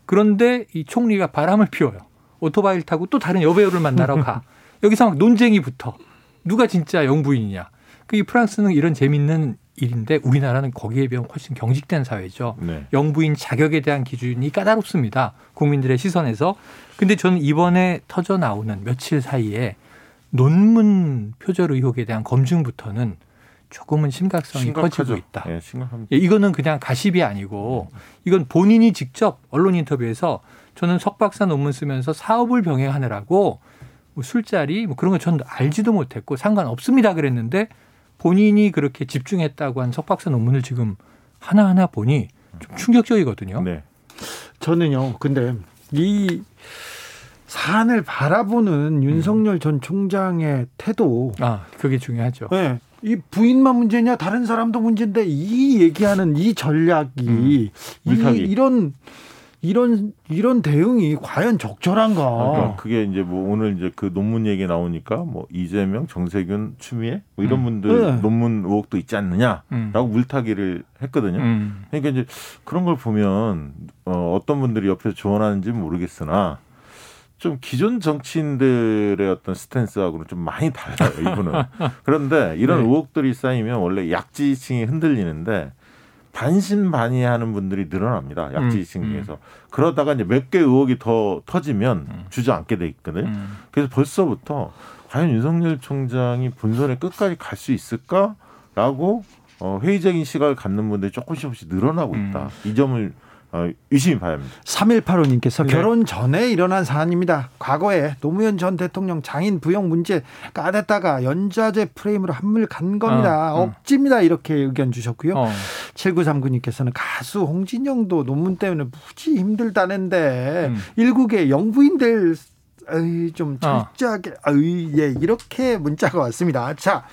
그런데 이 총리가 바람을 피워요. 오토바이를 타고 또 다른 여배우를 만나러 가. [laughs] 여기서 막 논쟁이 붙어. 누가 진짜 영부인이냐. 그 이 프랑스는 이런 재밌는 일인데 우리나라는 거기에 비하면 훨씬 경직된 사회죠. 네. 영부인 자격에 대한 기준이 까다롭습니다. 국민들의 시선에서. 근데 저는 이번에 터져 나오는 며칠 사이에 논문 표절 의혹에 대한 검증부터는 조금은 심각성이 커지고 심각하죠. 있다. 예, 심각합니다. 예, 이거는 그냥 가십이 아니고 이건 본인이 직접 언론 인터뷰에서 저는 석박사 논문 쓰면서 사업을 병행하느라고 뭐 술자리 뭐 그런 거 저는 알지도 못했고 상관없습니다 그랬는데 본인이 그렇게 집중했다고 한 석박사 논문을 지금 하나하나 보니 좀 충격적이거든요. 네. 저는요. 근데 이 사안을 바라보는 윤석열 전 총장의 태도. 아, 그게 중요하죠. 네. 이 부인만 문제냐 다른 사람도 문제인데 이 얘기하는 이 전략이 이, 물타기. 이런 이런 이런 대응이 과연 적절한가? 그러니까 그게 이제 뭐 오늘 이제 그 논문 얘기 나오니까 뭐 이재명, 정세균, 추미애 뭐 이런 음. 분들 네. 논문 의혹도 있지 않느냐라고 음. 물타기를 했거든요. 음. 그러니까 이제 그런 걸 보면 어, 어떤 분들이 옆에서 조언하는지 는 모르겠으나 좀 기존 정치인들의 어떤 스탠스하고는 좀 많이 달라요 이분은. [laughs] 그런데 이런 네. 의혹들이 쌓이면 원래 약지층이 흔들리는데 반신반의하는 분들이 늘어납니다 약지층 음, 음. 중에서. 그러다가 이제 몇 개 의혹이 더 터지면 음. 주저앉게 돼 있거든요. 음. 그래서 벌써부터 과연 윤석열 총장이 본선에 끝까지 갈 수 있을까라고 어, 회의적인 시각을 갖는 분들이 조금씩 조금씩 늘어나고 있다. 이 점을 어, 봐야 합니다. 3185님께서 네. 결혼 전에 일어난 사안입니다. 과거에 노무현 전 대통령 장인 부역 문제 까댔다가 연좌제 프레임으로 한물 간 겁니다. 어, 어. 억지입니다. 이렇게 의견 주셨고요. 어. 7939님께서는 가수 홍진영도 논문 때문에 무지 힘들다는데 음. 일국의 영부인들 에이, 좀 어. 철저하게 에이, 예 이렇게 문자가 왔습니다. 자,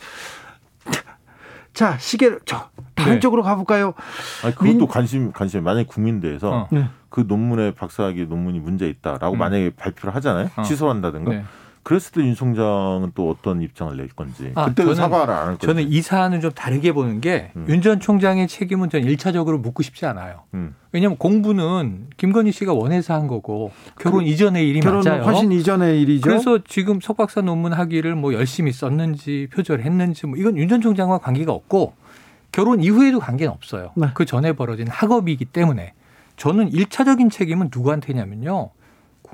자 시계를 저 다른 네. 쪽으로 가볼까요? 아니, 그것도 민- 관심 관심 만약 에 국민대에서 어. 네. 그 논문에 박사학위 논문이 문제 있다라고 음. 만약에 발표를 하잖아요. 어. 취소한다든가. 네. 그랬을 때 윤 총장은 또 어떤 입장을 낼 건지. 아, 그때도 저는- 사과를 안할 건지. 저는 이 사안은 좀 다르게 보는 게 음. 윤전 총장의 책임은 전 일차적으로 묻고 싶지 않아요. 음. 왜냐하면 공부는 김건희 씨가 원해서 한 거고 결혼 이전의 일이 결혼 맞아요. 훨씬 이전의 일이죠. 그래서 지금 석 박사 논문 하기를 뭐 열심히 썼는지 표절했는지 뭐 이건 윤 전 총장과 관계가 없고 결혼 이후에도 관계는 없어요. 네. 그 전에 벌어진 학업이기 때문에 저는 일차적인 책임은 누구한테냐면요.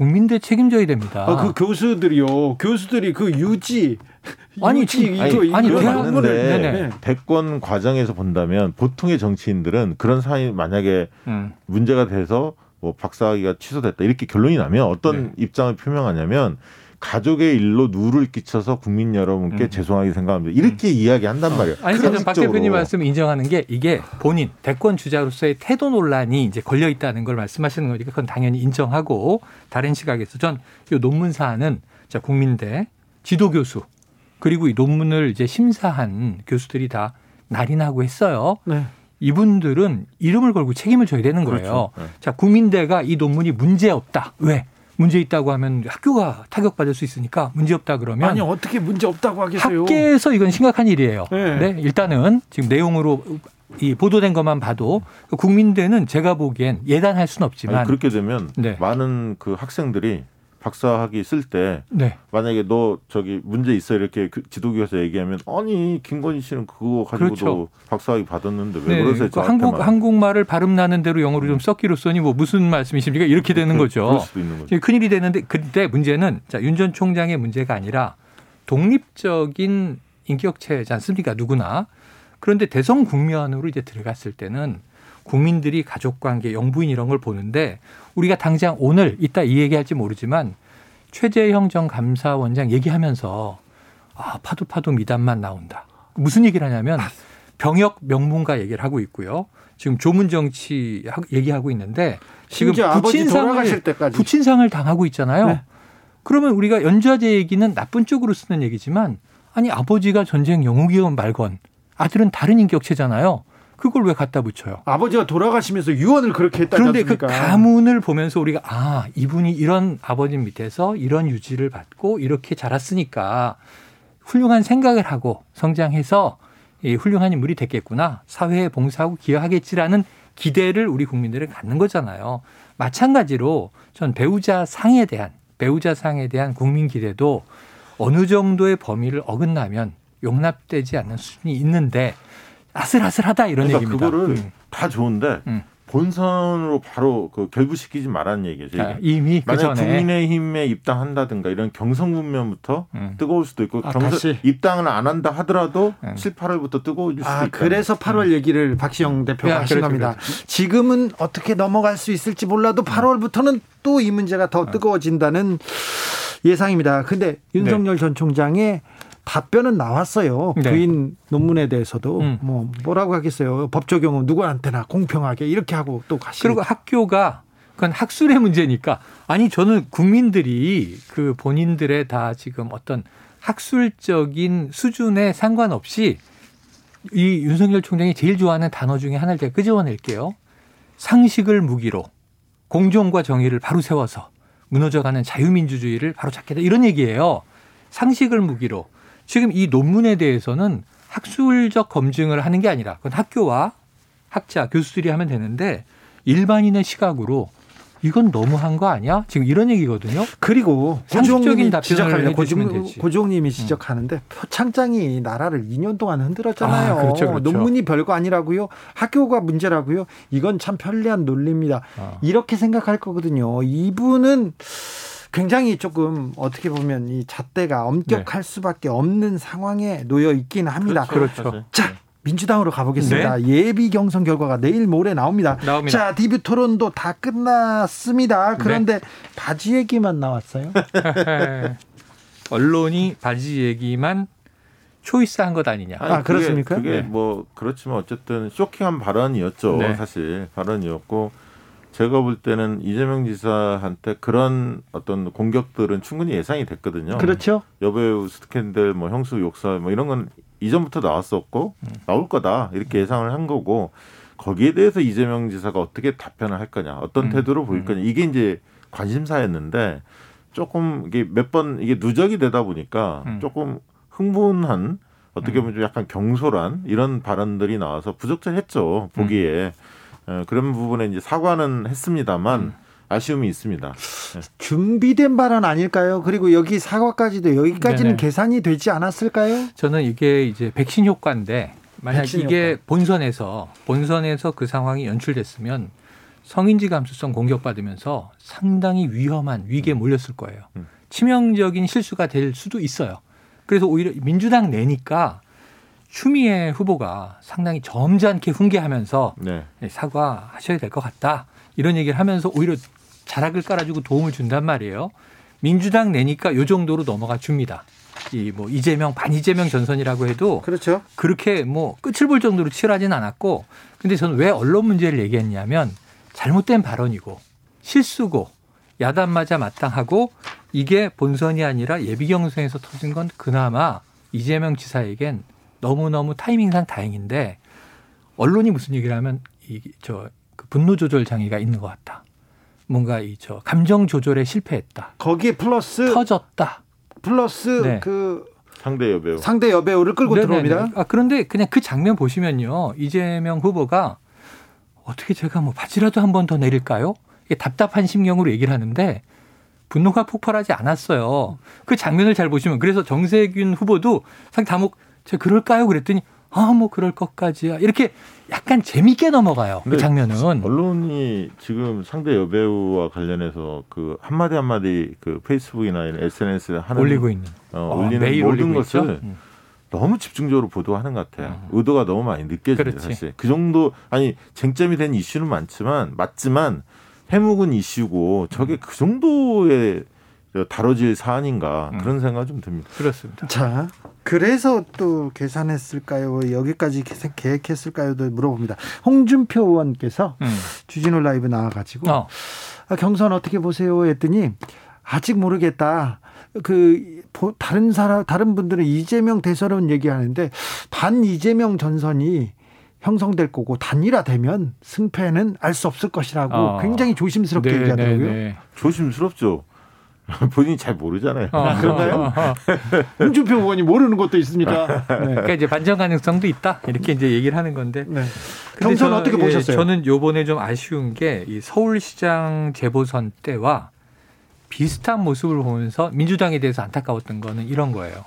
국민들 책임져야 됩니다. 아, 그 교수들이요. 교수들이 그 유지 [laughs] 아니, 유지 지금- 이거 아니, 이거 아니, 그건 대학- 맞는데 네네. 대권 과정에서 본다면 보통의 정치인들은 그런 사안이 만약에 음. 문제가 돼서 뭐 박사학위가 취소됐다 이렇게 결론이 나면 어떤 네. 입장을 표명하냐면 가족의 일로 누를 끼쳐서 국민 여러분께 음. 죄송하게 생각합니다. 이렇게 이야기한단 말이에요. 아니 저는 박. 대표님 말씀 인정하는 게 이게 본인 대권 주자로서의 태도 논란이 이제 걸려 있다는 걸 말씀하시는 거니까 그건 당연히 인정하고 다른 시각에서 전 이 논문 사안은 자 국민대 지도 교수 그리고 이 논문을 이제 심사한 교수들이 다 날인하고 했어요. 네. 이분들은 이름을 걸고 책임을 져야 되는 거예요. 그렇죠. 네. 자 국민대가 이 논문이 문제 없다. 왜? 문제 있다고 하면 학교가 타격받을 수 있으니까 문제 없다 그러면 아니 어떻게 문제 없다고 하겠어요? 학계에서 이건 심각한 일이에요. 네. 네. 일단은 지금 내용으로 이 보도된 것만 봐도 국민대는 제가 보기엔 예단할 수는 없지만 아니, 그렇게 되면 네. 많은 그 학생들이 박사학위 쓸때 네. 만약에 너 저기 문제 있어 이렇게 그 지도교에서 얘기하면 아니 김건희 씨는 그거 가지고도 그렇죠. 박사학위 받았는데 왜 네. 그러세요? 그. 한국 한국말을 발음 나는 대로 영어로 좀 썩기로 써니 뭐 무슨 말씀이십니까? 이렇게 되는 그- 거죠. 그럴 수도 있는 거죠. 큰일이 되는데 근데 문제는 자, 윤 전 총장의 문제가 아니라 독립적인 인격체지 않습니까? 누구나. 그런데 대성 국면으로 이제 들어갔을 때는 국민들이 가족 관계, 영부인 이런 걸 보는데 우리가 당장 오늘 이따 이 얘기할지 모르지만 최재형 전 감사원장 얘기하면서 아, 파도 파도 미담만 나온다. 무슨 얘기를 하냐면 병역 명문가 얘기를 하고 있고요. 지금 조문 정치 하- 얘기하고 있는데 지금 부친상을 돌아가실 때까지. 부친상을 당하고 있잖아요. 네. 그러면 우리가 연좌제 얘기는 나쁜 쪽으로 쓰는 얘기지만 아니 아버지가 전쟁 영웅이건 말건 아들은 다른 인격체잖아요. 그걸 왜 갖다 붙여요? 아버지가 돌아가시면서 유언을 그렇게 했다지 그런데 그 않습니까? 가문을 보면서 우리가 아 이분이 이런 아버지 밑에서 이런 유지를 받고 이렇게 자랐으니까 훌륭한 생각을 하고 성장해서 이 훌륭한 인물이 됐겠구나 사회에 봉사하고 기여하겠지라는 기대를 우리 국민들은 갖는 거잖아요. 마찬가지로 전 배우자 상에 대한 배우자 상에 대한 국민 기대도 어느 정도의 범위를 어긋나면 용납되지 않는 수준이 있는데 아슬아슬하다 이런 그러니까 얘기입니다. 그거를 음. 다 좋은데 음. 본선으로 바로 그 결부시키지 말라는 얘기죠. 이게. 아, 이미 그 만약 전에 국민의힘에 입당한다든가 이런 경선 국면부터 음. 뜨거울 수도 있고 아, 경선 다시. 입당을 안 한다 하더라도 음. 7, 8월부터 뜨거워질 수도 아, 있다. 그래서 8월 얘기를 박시영 대표가 야, 하신 그렇죠, 겁니다. 지금은 어떻게 넘어갈 수 있을지 몰라도 8월부터는 또 이 문제가 더 뜨거워진다는 예상입니다. 근데 윤석열 전 총장의 답변은 나왔어요. 네. 부인 논문에 대해서도 음. 뭐 뭐라고 하겠어요. 법 적용은 누구한테나 공평하게 이렇게 하고 또 가시. 그리고 학교가 그건 학술의 문제니까 아니 저는 국민들이 그 본인들의 다 지금 어떤 학술적인 수준에 상관없이 이 윤석열 총장이 제일 좋아하는 단어 중에 하나를 제가 끄집어낼게요. 상식을 무기로 공정과 정의를 바로 세워서 무너져가는 자유민주주의를 바로 잡겠다 이런 얘기예요. 상식을 무기로 지금 이 논문에 대해서는 학술적 검증을 하는 게 아니라 그건 학교와 학자 교수들이 하면 되는데 일반인의 시각으로 이건 너무한 거 아니야? 지금 이런 얘기거든요. 그리고 고종님이. 해주시면 고종. 음. 고종님이 지적하는데 표창장이 나라를 2년 동안 흔들었잖아요. 아, 그렇죠, 그렇죠. 논문이 별거 아니라고요. 학교가 문제라고요. 이건 참 편리한 논리입니다. 아. 이렇게 생각할 거거든요. 이분은 굉장히 조금 어떻게 보면 이 잣대가 엄격할 수밖에 없는 상황에 놓여 있긴 합니다. 그렇죠. 사실. 자, 민주당으로 가보겠습니다. 예비 경선 결과가 내일 모레 나옵니다. 네. 나옵니다. 자, 디뷰 토론도 다 끝났습니다. 그런데 바지 얘기만 나왔어요. [laughs] 언론이 바지 얘기만 초이스한 것 아니냐. 아, 그게- 그렇습니까? 그게 네. 뭐 그렇지만 어쨌든 쇼킹한 발언이었죠. 네. 사실 발언이었고 제가 볼 때는 이재명 지사한테 그런 어떤 공격들은 충분히 예상이 됐거든요. 그렇죠? 여배우 스캔들, 뭐 형수 욕설, 뭐 이런 건 이전부터 나왔었고 음. 나올 거다 이렇게 예상을 한 거고 거기에 대해서 이재명 지사가 어떻게 답변을 할 거냐, 어떤 음. 태도를 보일 거냐 이게 이제 관심사였는데 조금 이게 몇 번 이게 누적이 되다 보니까 음. 조금 흥분한 어떻게 보면 좀 약간 경솔한 이런 발언들이 나와서 부적절했죠 보기에 어, 그런 부분에 이제 사과는 했습니다만 음. 아쉬움이 있습니다. 준비된 발언 아닐까요? 그리고 여기 사과까지도 네네. 여기까지는 계산이 되지 않았을까요? 저는 이게 이제 백신 효과인데 만약 백신 이게 효과. 본선에서 본선에서 그 상황이 연출됐으면 성인지 감수성 공격받으면서 상당히 위험한 위기에 몰렸을 거예요. 음. 치명적인 실수가 될 수도 있어요. 그래서 오히려 민주당 내니까 추미애 후보가 상당히 점잖게 훈계하면서 네. 네, 사과하셔야 될 것 같다. 이런 얘기를 하면서 오히려 자락을 깔아주고 도움을 준단 말이에요. 민주당 내니까 요 정도로 넘어가 줍니다. 이 뭐 이재명 반이재명 전선이라고 해도 그렇죠. 그렇게 뭐 끝을 볼 정도로 치열하진 않았고 근데 저는 왜 언론 문제를 얘기했냐면 잘못된 발언이고 실수고 야단맞아 마땅하고 이게 본선이 아니라 예비 경선에서 터진 건 그나마 이재명 지사에겐 너무너무 타이밍상 다행인데 언론이 무슨 얘기를 하면 이저 그 분노 조절 장애가 있는 것 같다. 뭔가 이 저 감정 조절에 실패했다. 거기에 플러스 터졌다. 플러스 네. 그 상대 여배우. 상대 여배우를 끌고 네네네. 들어옵니다. 아, 그런데 그냥 그 장면 보시면요. 이재명 후보가 어떻게 제가 뭐 바지라도 한 번 더 내릴까요? 이게 답답한 심경으로 얘기를 하는데 분노가 폭발하지 않았어요. 그 장면을 잘 보시면 그래서 정세균 후보도 상당히 다목 제가 그럴까요? 그랬더니 아 뭐 그럴 것까지야 이렇게 약간 재밌게 넘어가요. 그 장면은 언론이 지금 상대 여배우와 관련해서 그 한마디 한마디 그 페이스북이나 이런 SNS에 하는 올리고 있는 어, 어, 올리는 모든 올리고 것을. 음. 너무 집중적으로 보도하는 것 같아요. 음. 의도가 너무 많이. 그렇지. 사실 그 정도 아니 쟁점이 된 이슈는 많지만 맞지만 해묵은 이슈고 저게 음. 그 정도의 다뤄질 사안인가 음. 그런 생각 좀 듭니다. 그렇습니다. 자, 그래서 또 계산했을까요? 여기까지 계획- 계획했을까요?도 물어봅니다. 홍준표 의원께서 음. 주진우 라이브 나와가지고 어. 아, 경선 어떻게 보세요? 했더니 아직 모르겠다. 그 보- 다른 사람 다른 분들은 이재명 대선은 얘기하는데 반 이재명 전선이 형성될 거고 단일화되면 승패는 알 수 없을 것이라고 어. 굉장히 조심스럽게 네, 얘기하더라고요. 네, 네. 조심스럽죠. [laughs] 본인이 잘 모르잖아요. 어, [laughs] 그런가요? 어, 어. [laughs] 홍준표 의원이 모르는 것도 있습니까? 네. 그러니까 이제 반전 가능성도 있다 이렇게 이제 얘기를 하는 건데 네. 경선 저- 어떻게 예, 보셨어요? 저는 요번에 좀 아쉬운 게 이 서울시장 재보선 때와 비슷한 모습을 보면서 민주당에 대해서 안타까웠던 거는 이런 거예요.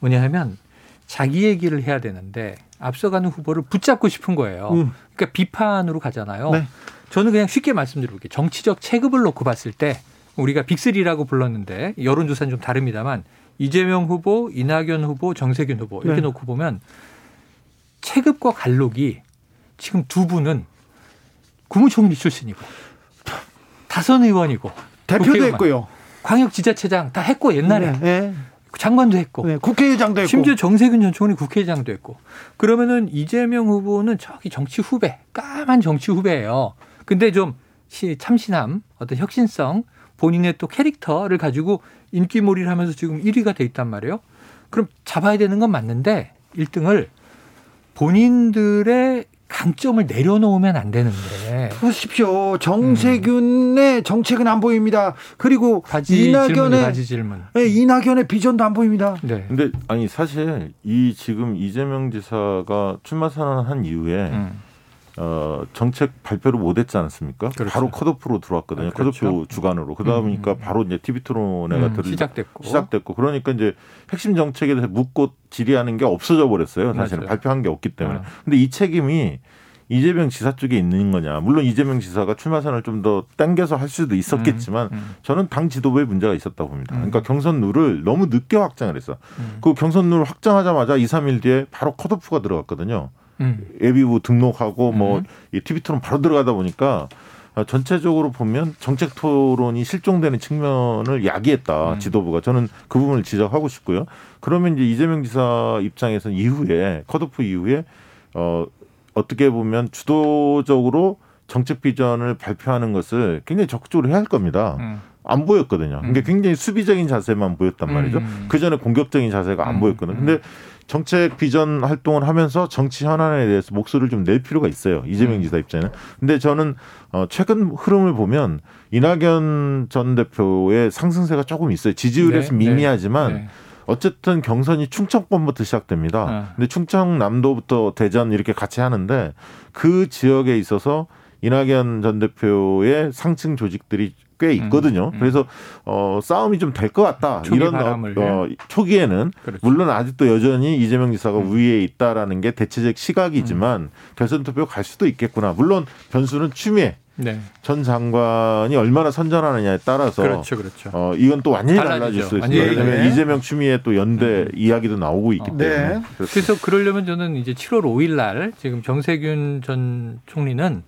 뭐냐 하면 자기 얘기를 해야 되는데 앞서가는 후보를 붙잡고 싶은 거예요. 음. 그러니까 비판으로 가잖아요. 네. 저는 그냥 쉽게 말씀드려볼게요. 정치적 체급을 놓고 봤을 때 우리가 빅3라고 불렀는데 여론조사는 좀 다릅니다만 이재명 후보, 이낙연 후보, 정세균 후보 이렇게 네. 놓고 보면 체급과 갈록이 지금 두 분은 국무총리 출신이고 다선 의원이고 대표도 국회의원, 했고요. 광역지자체장 다 했고 옛날에 네, 네. 장관도 했고 네, 국회의장도 했고 심지어 정세균 전 총리 국회의장도 했고 그러면은 이재명 후보는 저기 정치 후배 까만 정치 후배예요. 근데 좀 시- 참신함 어떤 혁신성 본인의 또 캐릭터를 가지고 인기몰이를 하면서 지금 1위가 돼 있단 말이에요. 그럼 잡아야 되는 건 맞는데 1등을 본인들의 강점을 내려놓으면 안 되는데 보십시오. 정세균의 정책은 안 보입니다. 그리고 이낙연의 바지 질문. 네, 이낙연의 비전도 안 보입니다. 네. 근데 아니 사실 이 지금 이재명 지사가 출마 선언한 이후에 음. 어, 정책 발표를 못 했지 않습니까? 그렇죠. 바로 컷오프로 들어왔거든요. 아, 그렇죠. 컷오프 주간으로. 그다음이니까 음. 바로 이제 TV 토론회가 음, 들 시작됐고 시작됐고 그러니까 이제 핵심 정책에 대해서 묻고 질의하는 게 없어져 버렸어요. 사실은 맞아요. 발표한 게 없기 때문에. 아. 근데 이 책임이 이재명 지사 쪽에 있는 거냐. 물론 이재명 지사가 출마 선을 좀더 당겨서 할 수도 있었겠지만 음. 저는 당 지도부에 문제가 있었다고 봅니다. 음. 그러니까 경선 룰을 너무 늦게 확장을 했어. 음. 그 경선 룰 확장하자마자 2, 3일 뒤에 바로 컷오프가 들어갔거든요. 음. 예비후 등록하고 뭐 음. 이 TV 토론 바로 들어가다 보니까 어, 전체적으로 보면 정책 토론이 실종되는 측면을 야기했다 음. 지도부가 저는 그 부분을 지적하고 싶고요. 그러면 이제 이재명 지사 입장에서는 이후에 컷오프 이후에 어 어떻게 보면 주도적으로 정책 비전을 발표하는 것을 굉장히 적극적으로 해야 할 겁니다. 음. 안 보였거든요. 그러니까 음. 굉장히 수비적인 자세만 보였단 말이죠. 음. 그 전에 공격적인 자세가 안 음. 보였거든요. 근데 정책 비전 활동을 하면서 정치 현안에 대해서 목소리를 좀 낼 필요가 있어요. 이재명 음. 지사 입장에는. 근데 저는 어 최근 흐름을 보면 이낙연 전 대표의 상승세가 조금 있어요. 지지율에서 네, 미미하지만 네. 어쨌든 경선이 충청권부터 시작됩니다. 아. 근데 충청남도부터 대전 이렇게 같이 하는데 그 지역에 있어서 이낙연 전 대표의 상층 조직들이 꽤 있거든요. 음, 음. 그래서 어 싸움이 좀 될 것 같다. 초기 이런 바람을. 어, 어, 초기에는 그렇죠. 물론 아직도 여전히 이재명 지사가 음. 우위에 있다라는 게 대체적 시각이지만 결선 투표 갈 수도 있겠구나. 물론 변수는 추미애 네. 전 장관이 얼마나 선전하느냐에 따라서 그렇죠, 그렇죠. 어 이건 또 완전히 달라지죠. 달라질 수 있습니다. 완전히 왜냐하면. 이재명 추미애 또 연대 이야기도 나오고 있기 어. 때문에 네. 그래서 그러려면 저는 이제 7월 5일 날 지금 정세균 전 총리는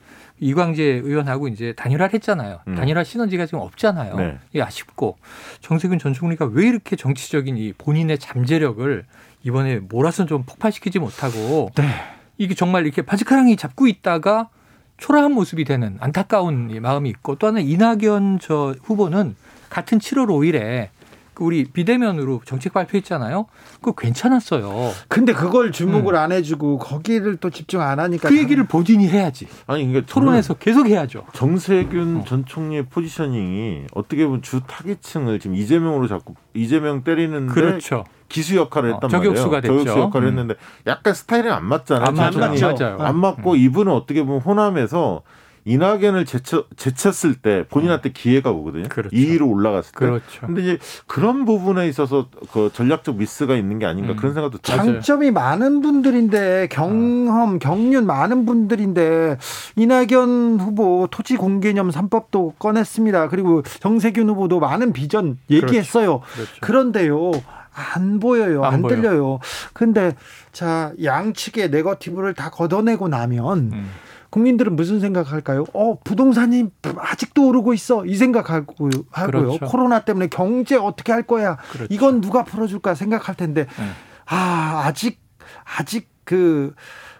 이광재 의원하고 이제 단일화를 했잖아요. 음. 단일화 신원지가 지금 없잖아요. 네. 이게 아쉽고 정세균 전 총리가 왜 이렇게 정치적인 이 본인의 잠재력을 이번에 몰아서 좀 폭발시키지 못하고 네. 이게 정말 이렇게 바지카랑이 잡고 있다가 초라한 모습이 되는 안타까운 이 마음이 있고 또 하나 는 이낙연 저 후보는 같은 7월 5일에 그 우리 비대면으로 정책 발표했잖아요. 그거 괜찮았어요. 근데 그걸 주목을 안 해주고 거기를 또 집중 안 하니까 그 얘기를 본인이 해야지. 아니 이게 토론에서 계속 해야죠. 정세균 어. 전 총리의 포지셔닝이 어떻게 보면 주 타깃층을 지금 이재명으로 자꾸 이재명 때리는데 그렇죠. 기수 역할을 어, 했단 저격수가 말이에요. 됐죠. 저격수 역할을 음. 했는데 약간 스타일이 안 맞잖아요. 안 맞죠. 총리. 맞아요. 안 맞고 이분은 어떻게 보면 호남에서 이낙연을 제쳐, 제쳤을 때 본인한테 기회가 오거든요. 그렇죠. 2위로 올라갔을 때. 그렇죠. 근데 이제 그런 부분에 있어서 그 전략적 미스가 있는 게 아닌가 음. 그런 생각도 좀 맞아요. 장점이 많은 분들인데 경험, 경륜 많은 분들인데 이낙연 후보 토지 공개념 3법도 꺼냈습니다. 그리고 정세균 후보도 많은 비전 얘기했어요. 그렇죠. 그런데요. 안 보여요. 안, 안 보여. 들려요. 근데 자, 양측의 네거티브를 다 걷어내고 나면 음. 국민들은 무슨 생각할까요? 어, 부동산이 아직도 오르고 있어. 이 생각하고 하고요. 그렇죠. 코로나 때문에 경제 어떻게 할 거야? 그렇죠. 이건 누가 풀어줄까 생각할 텐데 네. 아, 아직 아직 그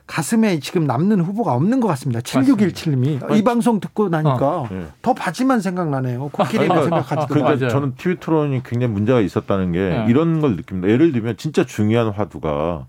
가슴에 지금 남는 후보가 없는 것 같습니다. 7617님이 이 방송 듣고 나니까 예. 더 바지만 생각나네요. 코끼리만 생각하지도 그러니까 맞아요. 저는 TV 토론이 굉장히 문제가 있었다는 게 네. 이런 걸 느낍니다. 예를 들면 진짜 중요한 화두가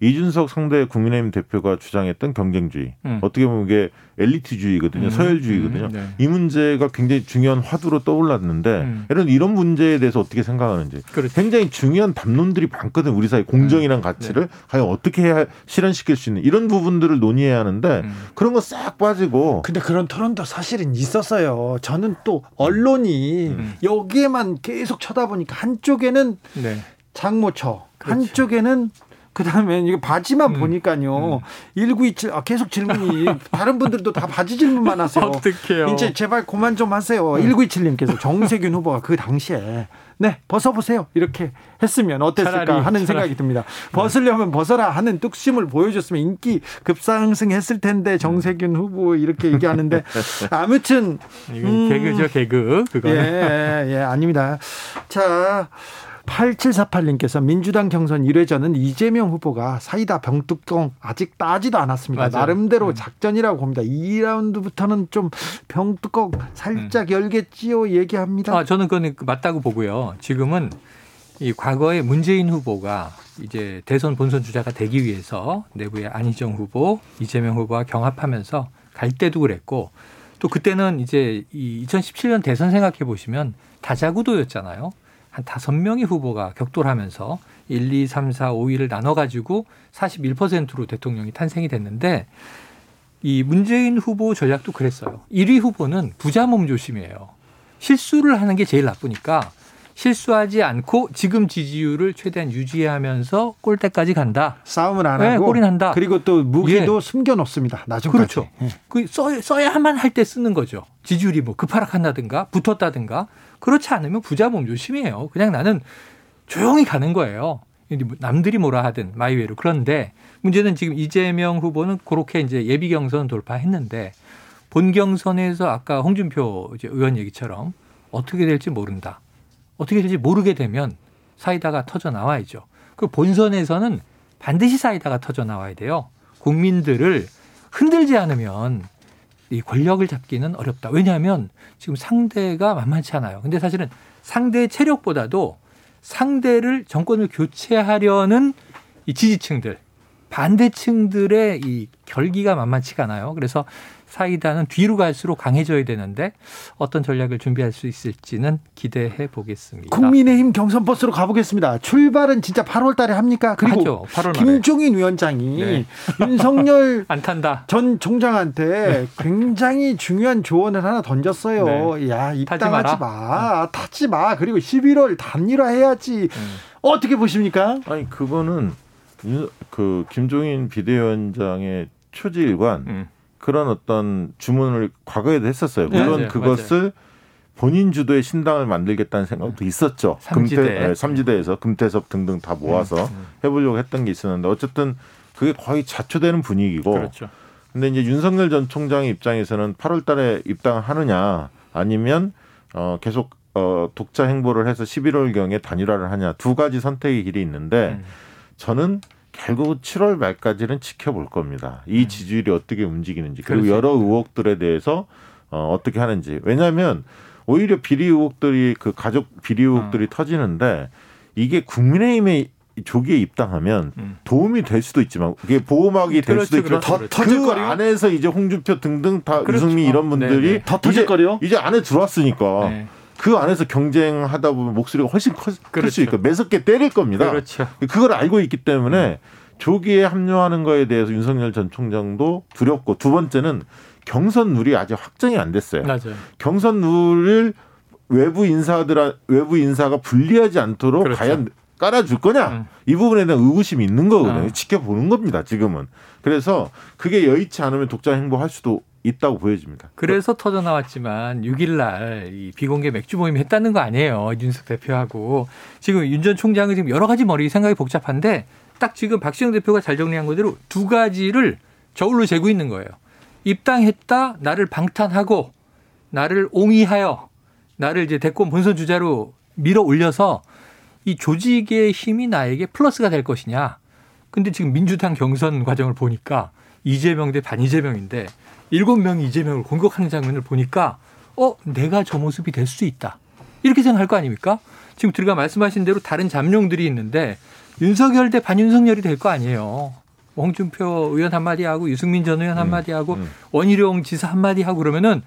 이준석 상대 국민의힘 대표가 주장했던 경쟁주의. 음. 어떻게 보면 이게 엘리트주의거든요. 음, 서열주의거든요. 음, 네. 이 문제가 굉장히 중요한 화두로 떠올랐는데 음. 이런 이런 문제에 대해서 어떻게 생각하는지 그렇죠. 굉장히 중요한 담론들이 많거든. 우리 사회 공정이란 가치를 네. 과연 어떻게 해야 실현시킬 수 있는 이런 부분들을 논의해야 하는데 음. 그런 거 싹 빠지고 근데 그런 토론도 사실은 있었어요. 저는 또 언론이 음. 여기에만 계속 쳐다보니까 한쪽에는 네. 장모처, 그렇죠. 한쪽에는 그다음에 이거 바지만 음. 보니까요. 1927 아, 계속 질문이 다른 분들도 다 바지 질문만 하세요. 어떡해요. 이제 제발 그만 좀 하세요. 음. 1927님께서 정세균 후보가 그 당시에 네 벗어 보세요 이렇게 했으면 어땠을까 차라리, 하는 차라리. 생각이 듭니다. 벗으려면 벗어라 하는 뚝심을 보여줬으면 인기 급상승했을 텐데 정세균 후보 이렇게 얘기하는데 [laughs] 아무튼 음. 개그죠, 개그. 그거는. 예, 예, 아닙니다. 자, 8748님께서 민주당 경선 1회전은 이재명 후보가 사이다 병뚜껑 아직 따지도 않았습니다. 맞아요. 나름대로 음. 작전이라고 봅니다. 2라운드부터는 좀 병뚜껑 살짝 열겠지요 얘기합니다. 음. 아, 저는 그건 맞다고 보고요. 지금은 이 과거에 문재인 후보가 이제 대선 본선 주자가 되기 위해서 내부의 안희정 후보, 이재명 후보와 경합하면서 갈 때도 그랬고 또 그때는 이제 이 2017년 대선 생각해 보시면 다자구도였잖아요. 한 다섯 명의 후보가 격돌하면서 1, 2, 3, 4, 5위를 나눠 가지고 41%로 대통령이 탄생이 됐는데 이 문재인 후보 전략도 그랬어요. 1위 후보는 부자 몸 조심이에요. 실수를 하는 게 제일 나쁘니까 실수하지 않고 지금 지지율을 최대한 유지하면서 골대까지 간다. 싸움을 안 네, 하고 골인한다. 그리고 또 무기도 숨겨놓습니다. 나중까지. 그렇죠. 예. 그 써, 써야만 할 때 쓰는 거죠. 지지율이 뭐 급하락한다든가 붙었다든가 그렇지 않으면 부자 몸 조심해요. 그냥 나는 조용히 가는 거예요. 뭐 남들이 뭐라 하든 마이웨이로 그런데 문제는 지금 이재명 후보는 그렇게 이제 예비 경선 돌파했는데 본 경선에서 아까 홍준표 의원 얘기처럼 어떻게 될지 모른다. 어떻게 될지 모르게 되면 사이다가 터져 나와야죠. 그 본선에서는 반드시 사이다가 터져 나와야 돼요. 국민들을 흔들지 않으면 이 권력을 잡기는 어렵다. 왜냐하면 지금 상대가 만만치 않아요. 근데 사실은 상대의 체력보다도 상대를 정권을 교체하려는 이 지지층들, 반대층들의 이 결기가 만만치가 않아요. 그래서 사이다는 뒤로 갈수록 강해져야 되는데 어떤 전략을 준비할 수 있을지는 기대해 보겠습니다. 국민의힘 경선 버스로 가보겠습니다. 출발은 진짜 8월 달에 합니까? 그리고 하죠. 8월 말에. 김종인 위원장이 네. 윤석열 [laughs] 안 탄다. 전 총장한테 굉장히 중요한 조언을 하나 던졌어요. 야, 입당하지. 마. 타지 마. 그리고 11월 단일화 해야지. 음. 어떻게 보십니까? 아니 그거는 윤- 그 김종인 비대위원장의 초지일관 음. 그런 어떤 주문을 과거에도 했었어요. 네, 물론 맞아요. 그것을 본인 주도의 신당을 만들겠다는 생각도 있었죠. 삼지대. 금태, 네, 삼지대에서 금태섭 등등 다 모아서 음. 해보려고 했던 게 있었는데 어쨌든 그게 거의 자초되는 분위기고. 그렇죠. 근데 이제 윤석열 전 총장의 입장에서는 8월달에 입당하느냐 아니면 어 계속 어 독자 행보를 해서 11월 경에 단일화를 하냐 두 가지 선택의 길이 있는데 음. 저는 결국 7월 말까지는 지켜볼 겁니다. 이 지지율이 어떻게 움직이는지 그리고 음. 그렇죠. 여러 의혹들에 대해서 어, 어떻게 하는지. 왜냐하면 오히려 비리 의혹들이 그 가족 비리 의혹들이 음. 터지는데 이게 국민의힘의 조기에 입당하면 음. 도움이 될 수도 있지만 그게 보호막이 될 그렇죠, 수도 있지만 그렇죠, 그 그렇죠. 터질거리요? 안에서 이제 홍준표 등등 다 그렇죠. 유승민 이런 분들이 네 네. 더 터질거리요? 이제, 이제 안에 들어왔으니까 네. 그 안에서 경쟁하다 보면 목소리가 훨씬 클수 그렇죠. 있고 매섭게 때릴 겁니다. 그렇죠. 그걸 알고 있기 때문에 조기에 합류하는 거에 대해서 윤석열 전 총장도 두렵고 두 번째는 경선 룰이 아직 확정이 안 됐어요. 맞아요. 경선 룰을 외부 인사들 외부 인사가 불리하지 않도록 그렇죠. 과연 깔아줄 거냐 음. 이 부분에 대한 의구심이 있는 거거든요. 아. 지켜보는 겁니다. 지금은 그래서 그게 여의치 않으면 독자 행보할 수도 있다고 보여집니다. 그래서 터져 나왔지만 6일날 이 비공개 맥주 모임 했다는 거 아니에요. 윤석 대표하고 지금 윤 전 총장은 지금 여러 가지 머리 생각이 복잡한데 딱 지금 박시영 대표가 잘 정리한 거대로 두 가지를 저울로 재고 있는 거예요. 입당했다 나를 방탄하고 나를 옹이하여 나를 이제 대권 본선 주자로 밀어 올려서 이 조직의 힘이 나에게 플러스가 될 것이냐. 근데 지금 민주당 경선 과정을 보니까 이재명 대 반이재명인데 일곱 명이 이재명을 공격하는 장면을 보니까 어 내가 저 모습이 될 수 있다 이렇게 생각할 거 아닙니까? 지금 들어가 말씀하신 대로 다른 잠룡들이 있는데 윤석열 대 반윤석열이 될 거 아니에요. 홍준표 의원 한마디 하고 유승민 전 의원 한마디 하고 음. 원희룡 지사 한마디 하고 그러면은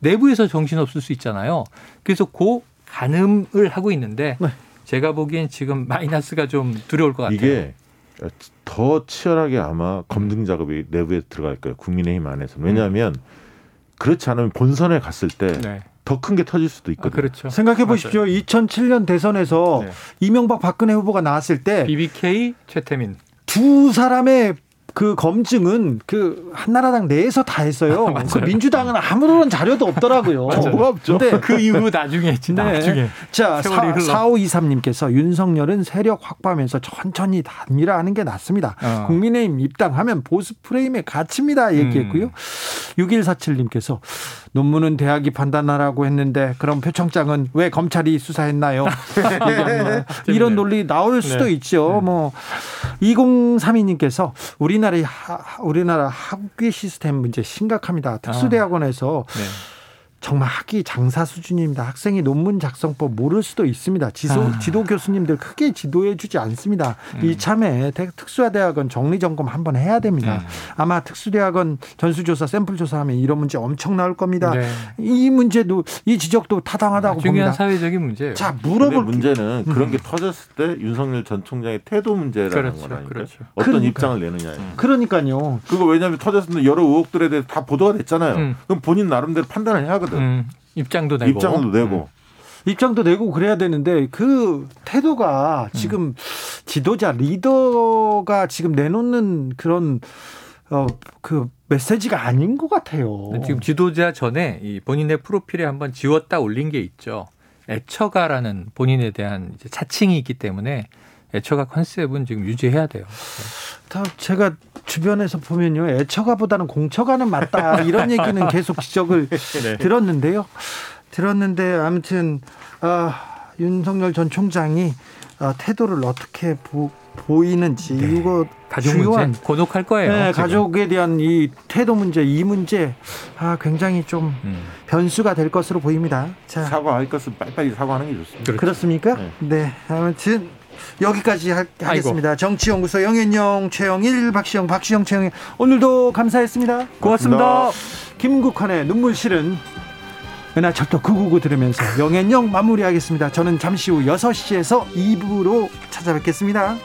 내부에서 정신 없을 수 있잖아요. 그래서 그 가늠을 하고 있는데 네. 제가 보기엔 지금 마이너스가 좀 두려울 것 같아요. 이게 더 치열하게 아마 검증 작업이 내부에 들어갈 거예요. 국민의힘 안에서는. 왜냐하면 그렇지 않으면 본선에 갔을 때더큰게 네. 터질 수도 아, 있거든요. 그렇죠. 생각해 보십시오. 2007년 대선에서 네. 이명박 박근혜 후보가 나왔을 때 BBK 최태민. 두 사람의 그 검증은 그 한나라당 내에서 다 했어요. 맞아요. 그 민주당은 아무런 자료도 없더라고요. [laughs] 뭐가 없죠. 근데 그 이후 나중에 했지 네. 나중에. 자, 세월이 흘러. 4523님께서 윤석열은 세력 확보하면서 천천히 단일화하는 게 낫습니다. 어. 국민의힘 입당하면 보수 프레임에 갇힙니다. 얘기했고요. 음. 6147님께서 논문은 대학이 판단하라고 했는데 그럼 표창장은 왜 검찰이 수사했나요? [laughs] 이런 논리 나올 수도 네. 있죠. 뭐 2032님께서 우리 나라의 하, 우리나라 학위 시스템 문제 심각합니다. 특수대학원에서 네. 정말 학기 장사 수준입니다. 학생이 논문 작성법 모를 수도 있습니다. 지도, 아. 지도 교수님들 크게 지도해 주지 않습니다. 음. 이참에 대- 특수대학원 정리점검 한번 해야 됩니다. 음. 아마 특수대학원 전수조사 샘플 조사하면 이런 문제 엄청 나올 겁니다. 네. 이 문제도 이 지적도 타당하다고 중요한 봅니다. 사회적인 문제예요. 자 물어볼 문제는 그런 게 터졌을 때 윤석열 전 총장의 태도 문제라는 그렇죠, 거라니까. 그렇죠. 어떤 그러니까요. 입장을 내느냐에. 그러니까요. 그거 왜냐하면 터졌는데 여러 의혹들에 대해서 다 보도가 됐잖아요. 음. 그럼 본인 나름대로 판단을 해야 하거든. 음, 입장도 내고. 입장도 내고. 입장도 내고 그래야 되는데 그 태도가 지금 지도자 리더가 지금 내놓는 그런 어 그 메시지가 아닌 것 같아요. 음. 지금 지도자 전에 이 본인의 프로필에 한번 지웠다 올린 게 있죠. 애처가라는 본인에 대한 차칭이 있기 때문에 애처가 컨셉은 지금 유지해야 돼요. 다 제가 주변에서 보면요 애처가보다는 공처가는 맞다 이런 얘기는 계속 지적을 [laughs] 들었는데요. 들었는데 아무튼 아, 윤석열 전 총장이 아, 태도를 어떻게 보, 보이는지 이거 가족 중요한 문제 곤혹할 거예요. 네. 가족에 대한 이 태도 문제, 이 문제 아 굉장히 좀 음. 변수가 될 것으로 보입니다. 자, 사과할 것은 빨리빨리 사과하는 게 좋습니다. 그렇죠. 그렇습니까? 네. 네. 아무튼 여기까지 하, 하겠습니다. 정치연구소 영현영, 최영일, 박시영, 박시영, 최영일 오늘도 감사했습니다. 고맙습니다. 김국환의 눈물 실은 은하철도 999 들으면서 영현영 마무리하겠습니다. 저는 잠시 후 6시에서 2부로 찾아뵙겠습니다.